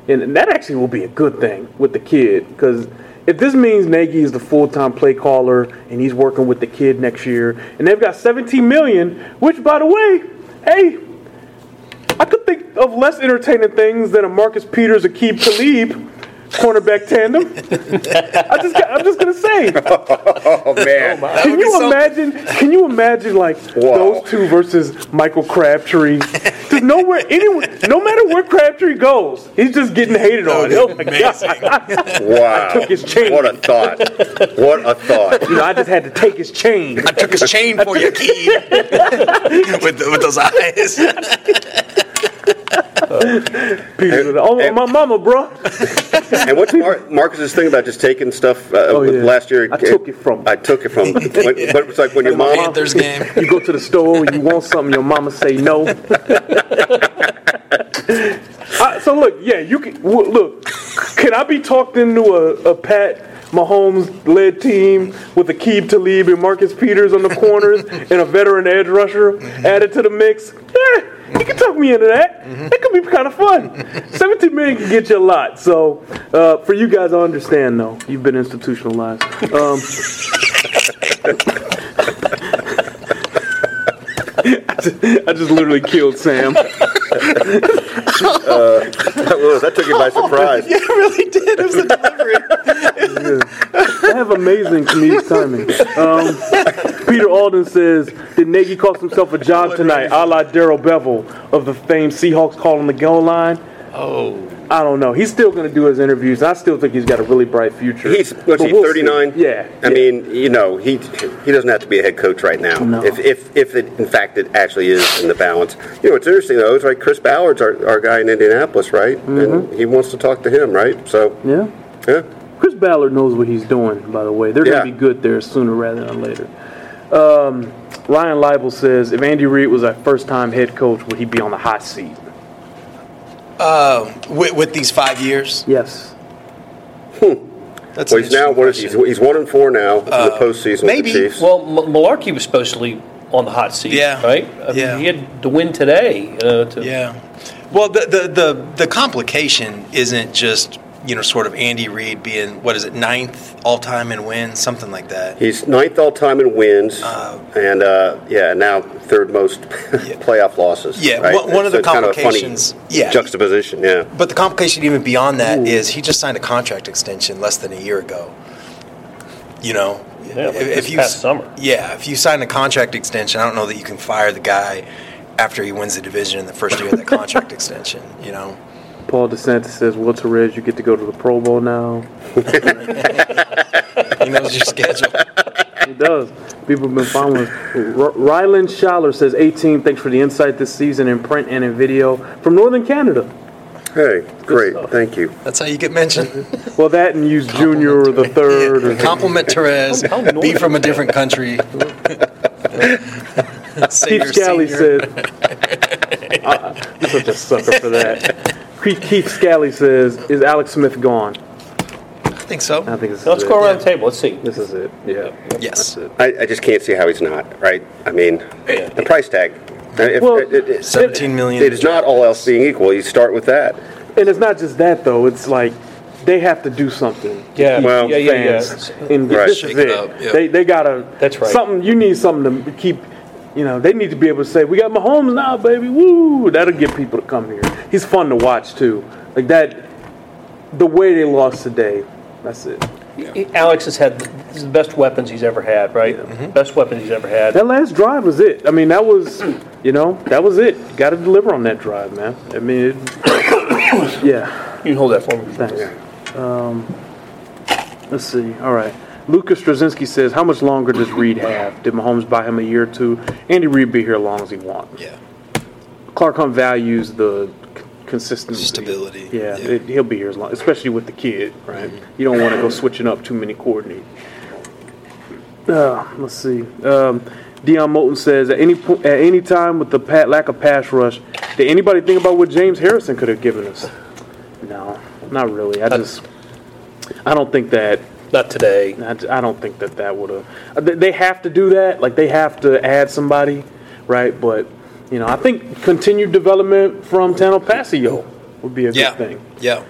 and that actually will be a good thing with the kid because if this means Nagy is the full time play caller and he's working with the kid next year, and they've got 17 million, which by the way, hey. I could think of less entertaining things than a Marcus Peters, a Aqib Talib cornerback tandem. I just, I'm just gonna say, Oh man. Oh, that can you imagine? Can you imagine like Wow. those two versus Michael Crabtree? Because nowhere, anyone, no matter where Crabtree goes, he's just getting hated on. Oh my god! Wow. took his chain. What a thought. What a thought. You know, I just had to take his chain. I took his chain for you, Keith. with, with those eyes. Peter, was like, oh my mama, bro. And what's Mar- Marcus's thing about just taking stuff uh, Oh, yeah. last year? I took it from- I took it from. when, but it's like when your mom. Panthers game. You go to the store and you want something, your mama say no. I, so look, yeah, you can w- look. Can I be talked into a, a Pat Mahomes led team with Aqib Talib and Marcus Peters on the corners and a veteran edge rusher added to the mix? Yeah, you can talk me into that. It could be kind of fun. 17 million can get you a lot. So uh, for you guys, I understand though. You've been institutionalized. Um, I just literally killed Sam. Well, that took you by surprise. Yeah, it really did. It was the delivery. I have amazing comedic timing. Um, Peter Alden says, Did Nagy cost himself a job tonight, a la Darrell Bevell of the famed Seahawks calling the goal line? Oh, I don't know. He's still going to do his interviews. I still think he's got a really bright future. He's what's But he we'll see. 39? Yeah. I yeah. mean, you know, he he doesn't have to be a head coach right now. No. If if if it in fact it actually is in the balance. You know, it's interesting though. It's like Chris Ballard's our, our guy in Indianapolis, right? And he wants to talk to him, right? So yeah. yeah. Chris Ballard knows what he's doing, by the way. They're Yeah. going to be good there sooner rather than later. Um, Ryan Leibel says, If Andy Reid was a first time head coach, would he be on the hot seat? Um, with, with these five years, Yes. Hmm. that's Well, he's now what is he? He's one and four now in the uh, postseason maybe. with the Chiefs. well, M- Malarkey was supposedly on the hot seat. Yeah. right. I mean, Yeah. he had to win today. Uh, to, Yeah. Well, the, the, the, the complication isn't just you know, sort of Andy Reid being what is it, ninth all time in wins, something like that. He's ninth all time in wins, and uh, yeah, now third most playoff losses. Yeah, right? one- one of the It's a kind of a funny complications- yeah. juxtaposition. Yeah, But the complication even beyond that is he just signed a contract extension less than a year ago. You know, Yeah, like this past summer. Yeah, if you sign a contract extension, I don't know that you can fire the guy after he wins the division in the first year of that contract extension. You know, Paul DeSantis says, "Well, Terez, you get to go to the Pro Bowl now." he knows your schedule. He does. People have been following. R- Ryland Schaller says, 18, thanks for the insight this season in print and in video from Northern Canada. hey, great, stuff. thank you. That's how you get mentioned. Well, that and use Junior or the third. Or Compliment Terez. Be from a different country. Say Keith Scally said, uh, "You're such a sucker for that." Keith, Keith Scally says, "Is Alex Smith gone?" I think so. I think this Let's is go it. around the table. Let's see. This is it. Yeah. Yes. It. I, I just can't see how he's not right. I mean, the price tag. If, Well, it, it, it, 17 million. it is not all else being equal. You start with that. And it's not just that though. It's like they have to do something. to Yeah, keep Well- yeah, yeah, yeah. fans. And Right. this Shake is it it. up, yeah. They they gotta. That's right. Something you need something to keep. You know, they need to be able to say, "We got Mahomes now, baby." Woo! That'll get people to come here. He's fun to watch too. Like that. The way they lost today. That's it. Alex has had the best weapons he's ever had, right? Best weapons he's ever had. That last drive was it. I mean, that was, you know, that was it. Got to deliver on that drive, man. I mean, it, yeah. You can hold that for me. Thanks. Um, let's see. All right. Lucas Straczynski says, "How much longer does Reid have? Did Mahomes buy him a year or two? Andy Reid be here as long as he wants." Yeah. Clark Hunt values the consistency, Stability. Yeah, Yeah. It, he'll be here as long, especially with the kid, right? You don't want to go switching up too many coordinators. Uh, let's see. Um, Dion Moulton says, "At any po- at any time with the pat, lack of pass rush, did anybody think about what James Harrison could have given us?" No, not really. I just, I don't think that. Not today. I, I don't think that that would have. They have to do that. Like they have to add somebody, right? But you know, I think continued development from Tanoh Kpassagnon would be a Yeah. good thing. Yeah.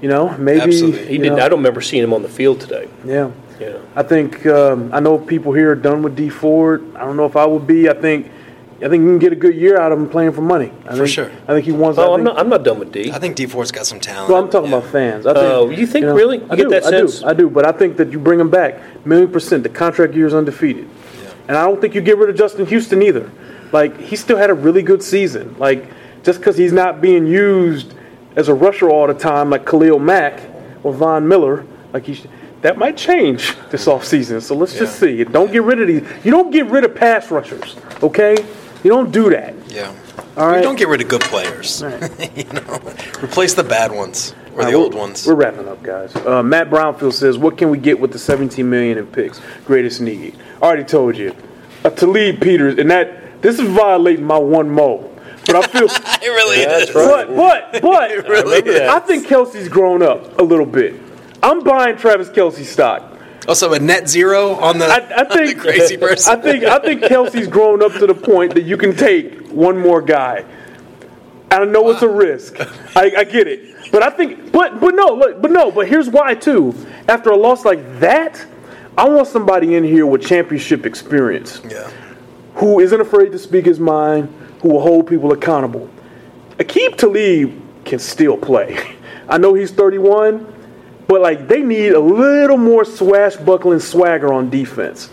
You know, maybe Absolutely. He didn't. know, I don't remember seeing him on the field today. Yeah, Yeah. I think um, I know people here are done with Dee Ford. I don't know if I would be. I think I think you can get a good year out of him playing for money. I For think, sure. I think he wants. I Oh, I'm think- not. I'm not done with Dee. I think Dee Ford's got some talent. Well, I'm talking Yeah. about fans. I think, Oh, you think really? You I get do. that I sense? do. I do. But I think that you bring him back, million percent. The contract year is undefeated, and I don't think you get rid of Justin Houston either. Like he still had a really good season. Like just because he's not being used as a rusher all the time, like Khalil Mack or Von Miller, like he. sh- That might change this offseason. So let's just see. Don't get rid of these. You don't get rid of pass rushers, okay? You don't do that. Yeah. All right. We right. don't get rid of good players. right. you know, replace the bad ones or the All right, old we're- ones. We're wrapping up, guys. Uh, Matt Brownfield says, "What can we get with the 17 million in picks? Greatest need." I already told you. Uh, Talib Peters, and that this is violating my one mo. But I feel, it really is. but but but really is. I think Kelce's grown up a little bit. I'm buying Travis Kelce stock. Also, a net zero on the, I, I the think crazy person. I think I think Kelce's grown up to the point that you can take one more guy. I know it's a risk. I, I get it, but I think, but but no, look, but no, but here's why too. After a loss like that, I want somebody in here with championship experience yeah. who isn't afraid to speak his mind, who will hold people accountable. Aqib Talib can still play. I know he's 31, but like they need a little more swashbuckling swagger on defense.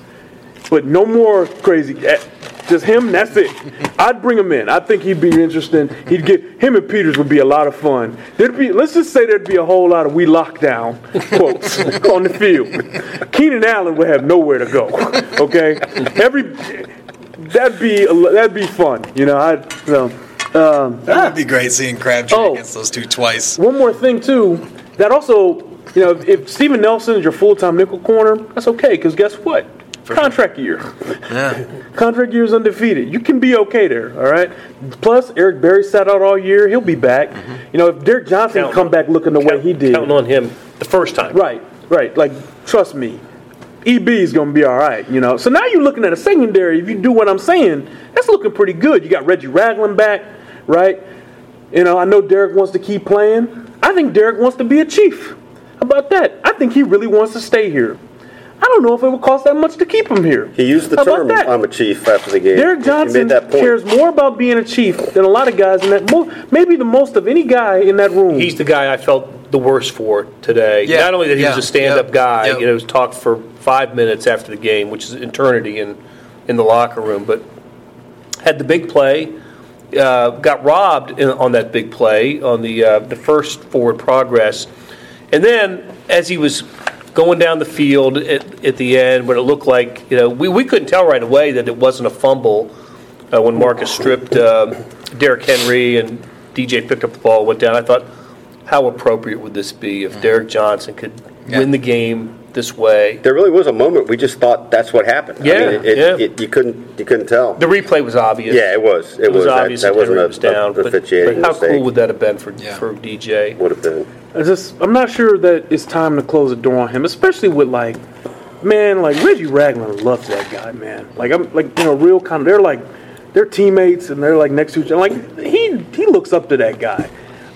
But no more crazy. eh, Just him. That's it. I'd bring him in. I think he'd be interesting. He'd get him and Peters would be a lot of fun. There'd be. Let's just say there'd be a whole lot of "we lockdown" quotes on the field. Keenan Allen would have nowhere to go. Okay. Every that'd be a- that'd be fun. You know. I you know. Um, That would be great seeing Crabtree Oh. against those two twice. one more thing too, that also, you know, if, Steven Nelson is your full-time nickel corner, that's okay because guess what? Contract year. Yeah. Contract year is undefeated. You can be okay there, all right. Plus, Eric Berry sat out all year. He'll be back. Mm-hmm. You know, if Derrick Johnson Counting come back looking the way he did, Counting on him the first time. right, right. Like, trust me, EB is going to be all right. You know. So now you're looking at a secondary. If you do what I'm saying, that's looking pretty good. You got Reggie Ragland back, right? You know, I know Derrick wants to keep playing. I think Derrick wants to be a chief. How about that? I think he really wants to stay here. I don't know if it would cost that much to keep him here. He used the How term that? "I'm a chief" after the game. Derrick Johnson made that point. cares more about being a chief than a lot of guys in that. Mo- maybe the most of any guy in that room. He's the guy I felt the worst for today. Yeah, Not only that he was a stand-up yeah, guy, yeah. you know, was talked for five minutes after the game, which is eternity in in the locker room, but had the big play, uh, got robbed in, on that big play on the uh, the first forward progress, and then as he was going down the field at, at the end, when it looked like you know we, we couldn't tell right away that it wasn't a fumble uh, when Marcus stripped um Derrick Henry and DJ picked up the ball, went down. I thought, how appropriate would this be if Derrick Johnson could Yeah. win the game this way? There really was a moment we just thought that's what happened. I Yeah, mean, it, it, yeah. it- you couldn't you couldn't tell. The replay was obvious. yeah, it was. It, It was That- obvious that, that wasn't Henry a, was down, a, but, but how mistake. cool would that have been for Yeah. for DJ? would have been? I just I'm not sure that it's time to close the door on him, especially with like, man, like Reggie Ragland loves that guy, man. Like I'm like you know real kind of they're like they're teammates and they're like next to each other. Like he he looks up to that guy.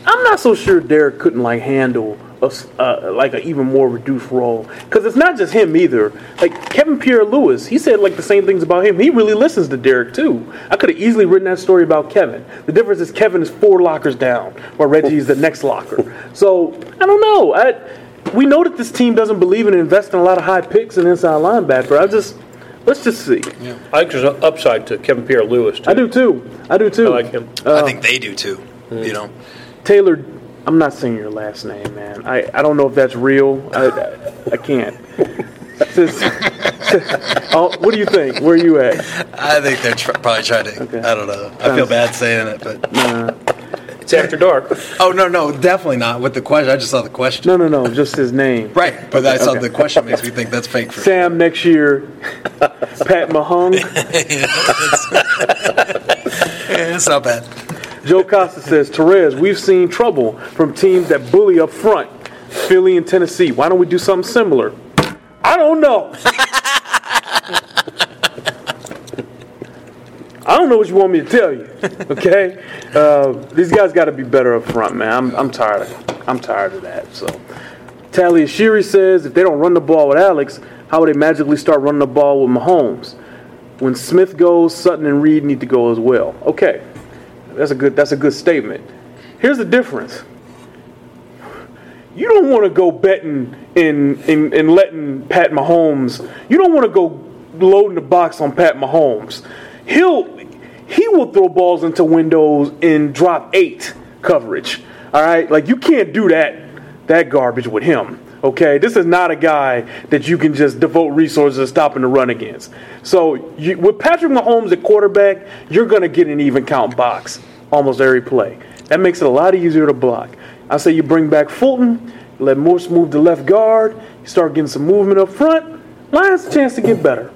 I'm not so sure Derrick couldn't like handle a s uh, like an even more reduced role because it's not just him either. Like Kevin Pierre-Louis, he said like the same things about him. He really listens to Derrick too. I could have easily written that story about Kevin. The difference is Kevin is four lockers down, while Reggie is the next locker. So I don't know. I we know that this team doesn't believe in investing a lot of high picks and inside linebacker. I just let's just see. I think there's an upside to Kevin Pierre-Louis. Too. I do too. I do too. I like him. I think they do too. You know, Taylor, I'm not saying your last name, man. I, I don't know if that's real. I, I, I can't. Says- oh, what do you think? Where are you at? I think they're tr- probably trying to. Okay. I don't know. I feel bad saying it, but It's after dark. oh no, no, definitely not with the question. I just saw the question. No, no, no, just his name. Right, but I saw Okay. the question makes me think that's fake. For Sam next year. Pat Mahung. Yeah, it's not bad. Joe Costa says, Terez, we've seen trouble from teams that bully up front. Philly and Tennessee. Why don't we do something similar? I don't know. I don't know what you want me to tell you. Okay, uh, these guys got to be better up front, man. I'm, I'm tired. Of, I'm tired of that. So, Talia Shiri says, if they don't run the ball with Alex, how would they magically start running the ball with Mahomes? When Smith goes, Sutton and Reid need to go as well. Okay, that's a good. That's a good statement. Here's the difference. You don't want to go betting in, in, in letting Pat Mahomes. You don't want to go loading the box on Pat Mahomes. He'll he will throw balls into windows and drop eight coverage. All right, like you can't do that that garbage with him. Okay, this is not a guy that you can just devote resources to stopping the run against. So you, with Patrick Mahomes at quarterback, you're going to get an even count box almost every play. That makes it a lot easier to block. I say you bring back Fulton, let Morse move to left guard, start getting some movement up front. Lions a chance to get better.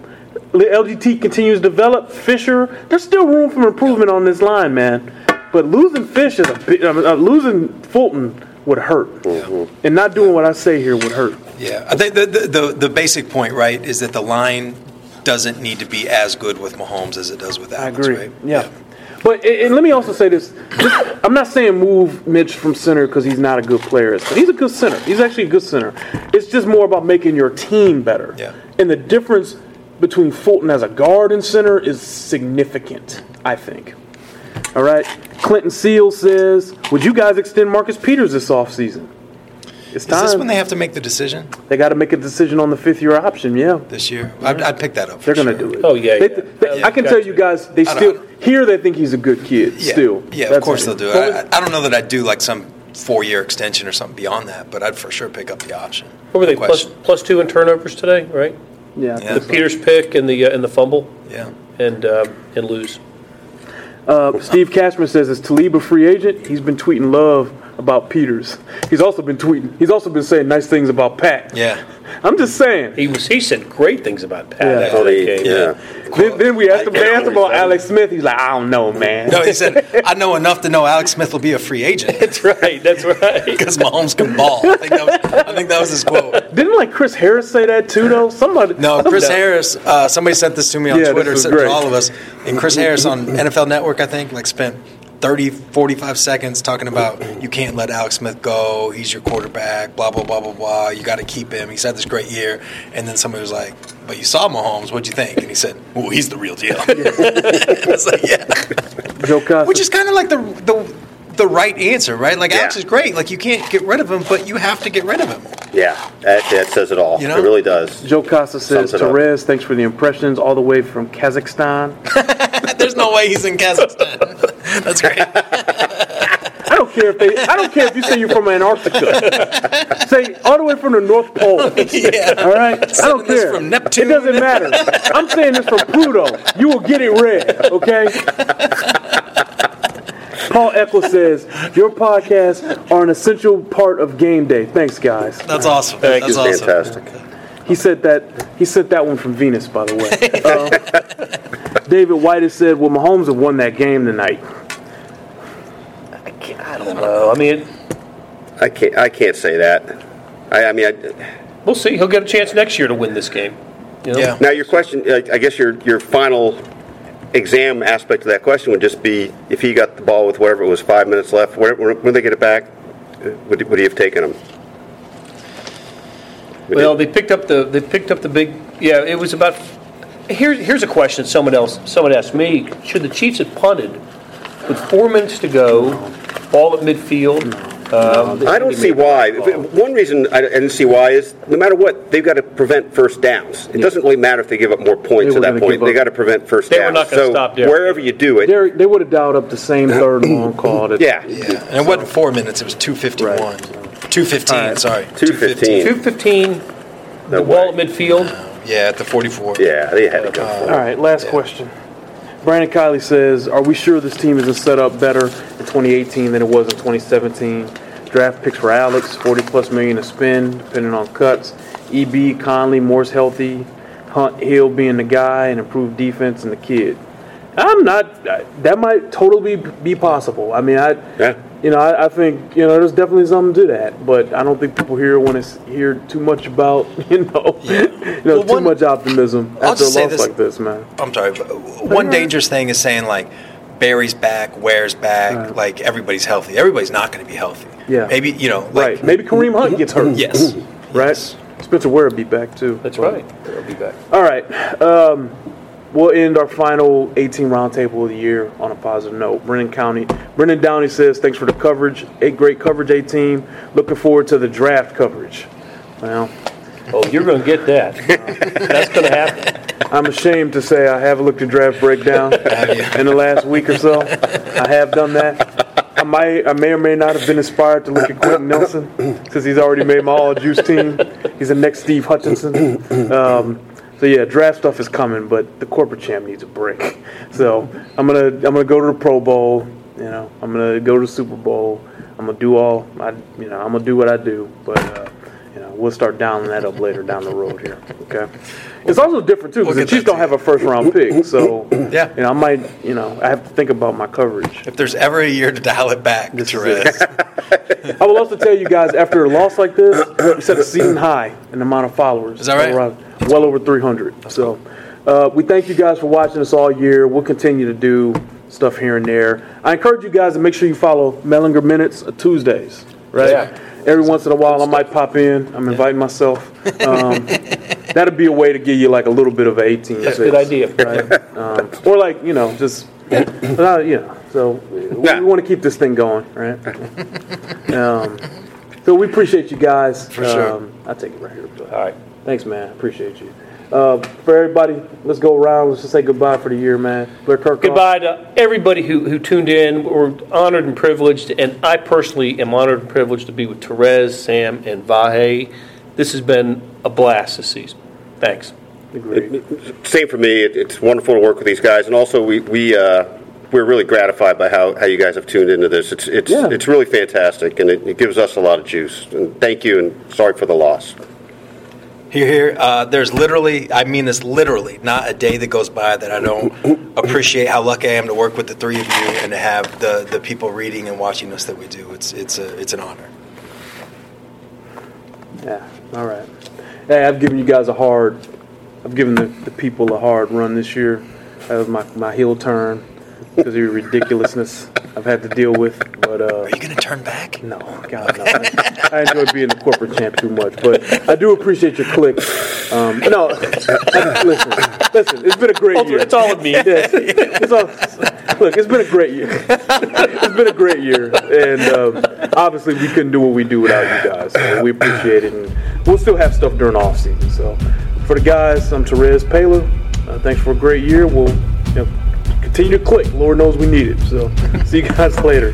The LDT continues to develop. Fisher, there's still room for improvement on this line, man. But losing Fish is a bit, uh, uh, losing Fulton would hurt, mm-hmm. and not doing what I say here would hurt. Yeah, I think the, the the the basic point, right, is that the line doesn't need to be as good with Mahomes as it does with I agree. Right? Yeah. But and and let me also say this: This- I'm not saying move Mitch from center because he's not a good player. He's a good center. He's actually a good center. It's just more about making your team better. Yeah. And the difference between Fulton as a guard and center is significant. I think. All right. Clinton Seal says, "Would you guys extend Marcus Peters this offseason? It's Is time. this when they have to make the decision they got to make a decision on the fifth year option. Yeah. this year? I'd, I'd pick that up. For They're going to sure. do it. Oh, yeah, They- yeah. they- Yeah, I can tell to. you guys, they I still here. They think he's a good kid. Yeah, Still, yeah, of That's course they'll do it. I, I don't know that I'd do like some four-year extension or something beyond that, but I'd for sure pick up the option. What were they No plus two in turnovers today? Right. Yeah. Yeah. The Peters pick and the uh, and the fumble Yeah. and um, and lose. Uh, Steve Cashman says, "Is Talib a free agent? He's been tweeting love about Peters. He's also been tweeting. He's also been saying nice things about Pat. Yeah. I'm just saying. He was he said great things about Pat Yeah. after Oh, they- game. yeah. Then, then we asked him, they asked him about I- Alex Smith. He's like, I don't know, man. No, he said, I know enough to know Alex Smith will be a free agent That's right. That's right. because Mahomes can ball. I think, that was, I think that was his quote. Didn't like Chris Harris say that too, though? Somebody. No, Chris Harris, uh, somebody sent this to me on Yeah, Twitter, was sent to all of us. And Chris Harris on NFL Network, I think, like spent 30, 45 seconds talking about you can't let Alex Smith go. He's your quarterback. Blah blah blah blah blah. You got to keep him. He's had this great year. And then somebody was like, "But you saw Mahomes. What'd you think?" And he said, "Well, he's the real deal." it's like, yeah, Joe Costa. which is kind of like the the the right answer, right? Like Alex is great. Like you can't get rid of him, but you have to get rid of him. Yeah, that, that says it all. You know? It really does. Joe Costa says, it up. Terez, thanks for the impressions all the way from Kazakhstan. There's no way he's in Kazakhstan. That's great. I don't care if they. I don't care if you say you're from Antarctica. say all the way from the North Pole. yeah. All right. I don't this care. from Neptune. It doesn't matter. I'm saying this from Pluto. You will get it read. Okay. Paul Eccles says your podcasts are an essential part of game day. Thanks, guys. That's awesome. Thank That's you. awesome. Fantastic. He said that. He sent that one from Venus, by the way. Uh, David White has said, "Well, Mahomes have won that game tonight." I, can't, I don't know. I mean, I can't. I can't say that. I, I mean, I, we'll see. He'll get a chance next year to win this game. You know? Yeah. now your question. I I guess your your final exam aspect of that question would just be if he got the ball with whatever it was five minutes left. When, when they get it back, uh, would, would he have taken him? Would Well, he- they picked up the they picked up the big. Yeah, it was about. Here's here's a question. Someone else someone asked me: Should the Chiefs have punted with four minutes to go, ball at midfield? Um, I don't see why. One reason I I didn't see why is no matter what, they've got to prevent first downs. It doesn't really matter if they give up more points at that point. They up- got to prevent first They were downs. not gonna so stop Derrick. wherever you do it, They're, they would have dialed up the same third and long call. That, yeah, Yeah, and it wasn't four minutes; it was two fifty-one, Right. two fifteen. All right. Sorry, 2:15. Two fifteen. No the ball at midfield. Yeah, at the forty-four. yeah, they had to go for it. All right, last question. Brandon Kiley says, "Are we sure this team isn't set up better in 2018 than it was in 2017? Draft picks for Alex, 40 plus million to spend, depending on cuts. EB, Conley, Moore's healthy. Hunt, Hill being the guy, and improved defense and the kid. I'm not. That might totally be possible. I mean, I, Yeah. You know, I, I think you know there's definitely something to that, but I don't think people here want to hear too much about you know, you know, Well, too one- much optimism I'll after a just say loss this. like this, man. I'm sorry. but One dangerous thing is saying like Berry's back, Ware's back, Right. like everybody's healthy. Everybody's not going to be healthy. Yeah. Maybe you know, like, Right. Maybe Kareem Hunt gets hurt. Yes. Right. Yes. Spencer Ware will be back too. That's right. They'll be back. All right. Um, we'll end our final 18 roundtable of the year on a positive note. Brennan County, Brennan Downey says, "Thanks for the coverage. A great coverage, A team. Looking forward to the draft coverage." Well, Oh, you're going to get that. That's going to happen. I'm ashamed to say I have looked at draft breakdown in the last week or so. I have done that. I might, I may or may not have been inspired to look at Quenton Nelson because he's already made my all juice team. He's the next Steve Hutchinson. Um, so yeah, draft stuff is coming, but the corporate champ needs a break. So I'm gonna, I'm gonna go to the Pro Bowl. You know, I'm gonna go to the Super Bowl. I'm gonna do all, I, you know, I'm gonna do what I do, but. Uh, you know, we'll start dialing that up later down the road here. Okay. It's also different too because We'll the get Chiefs don't have a first round pick, so Yeah. you know, I might, you know, I have to think about my coverage. if there's ever a year to dial it back, This is Terez. I will also tell you guys after a loss like this, we set a season high in the amount of followers. Is that right? Well over 300. So uh, we thank you guys for watching us all year. We'll continue to do stuff here and there. I encourage you guys to make sure you follow Mellinger Minutes Tuesdays, right? Yeah. Every once in a while, I might pop in. I'm inviting myself. Um, that'd be a way to give you like a little bit of 18. That's a good idea. Right? Um, or like you know, just uh, you know. So we, Yeah. we want to keep this thing going, right? Um, so we appreciate you guys. For sure. Um, I'll take it right here. All right. Thanks, man. Appreciate you. Uh, for everybody, let's go around. Let's just say goodbye for the year, man. Blair Kirk. Goodbye to everybody who, who tuned in. We're honored and privileged, and I personally am honored and privileged to be with Terez, Sam, and Vahe. This has been a blast this season. Thanks. Agreed. Same for me. It, it's wonderful to work with these guys, and also we we uh, we're really gratified by how, how you guys have tuned into this. It's it's Yeah. it's really fantastic, and it, it gives us a lot of juice. And thank you, and sorry for the loss. Here, here. Uh, there's literally, I mean this literally, not a day that goes by that I don't appreciate how lucky I am to work with the three of you and to have the, the people reading and watching us that we do. It's it's a it's an honor. Yeah. All right. Hey, I've given you guys a hard. I've given the, the people a hard run this year. That was my, my heel turn. Because of your ridiculousness I've had to deal with. But uh, Are you going to turn back? no, God, no. I enjoy being the corporate champ too much, but I do appreciate your click. Um, no, listen, listen. It's been a great year. It's all of me. Yes. It's all, look, it's been a great year. it's been a great year, and um, obviously we couldn't do what we do without you guys. So we appreciate it, and we'll still have stuff during off season. So for the guys, I'm Terez Paylor. Uh, thanks for a great year. We'll you know, continue to click. Lord knows we need it. So see you guys later.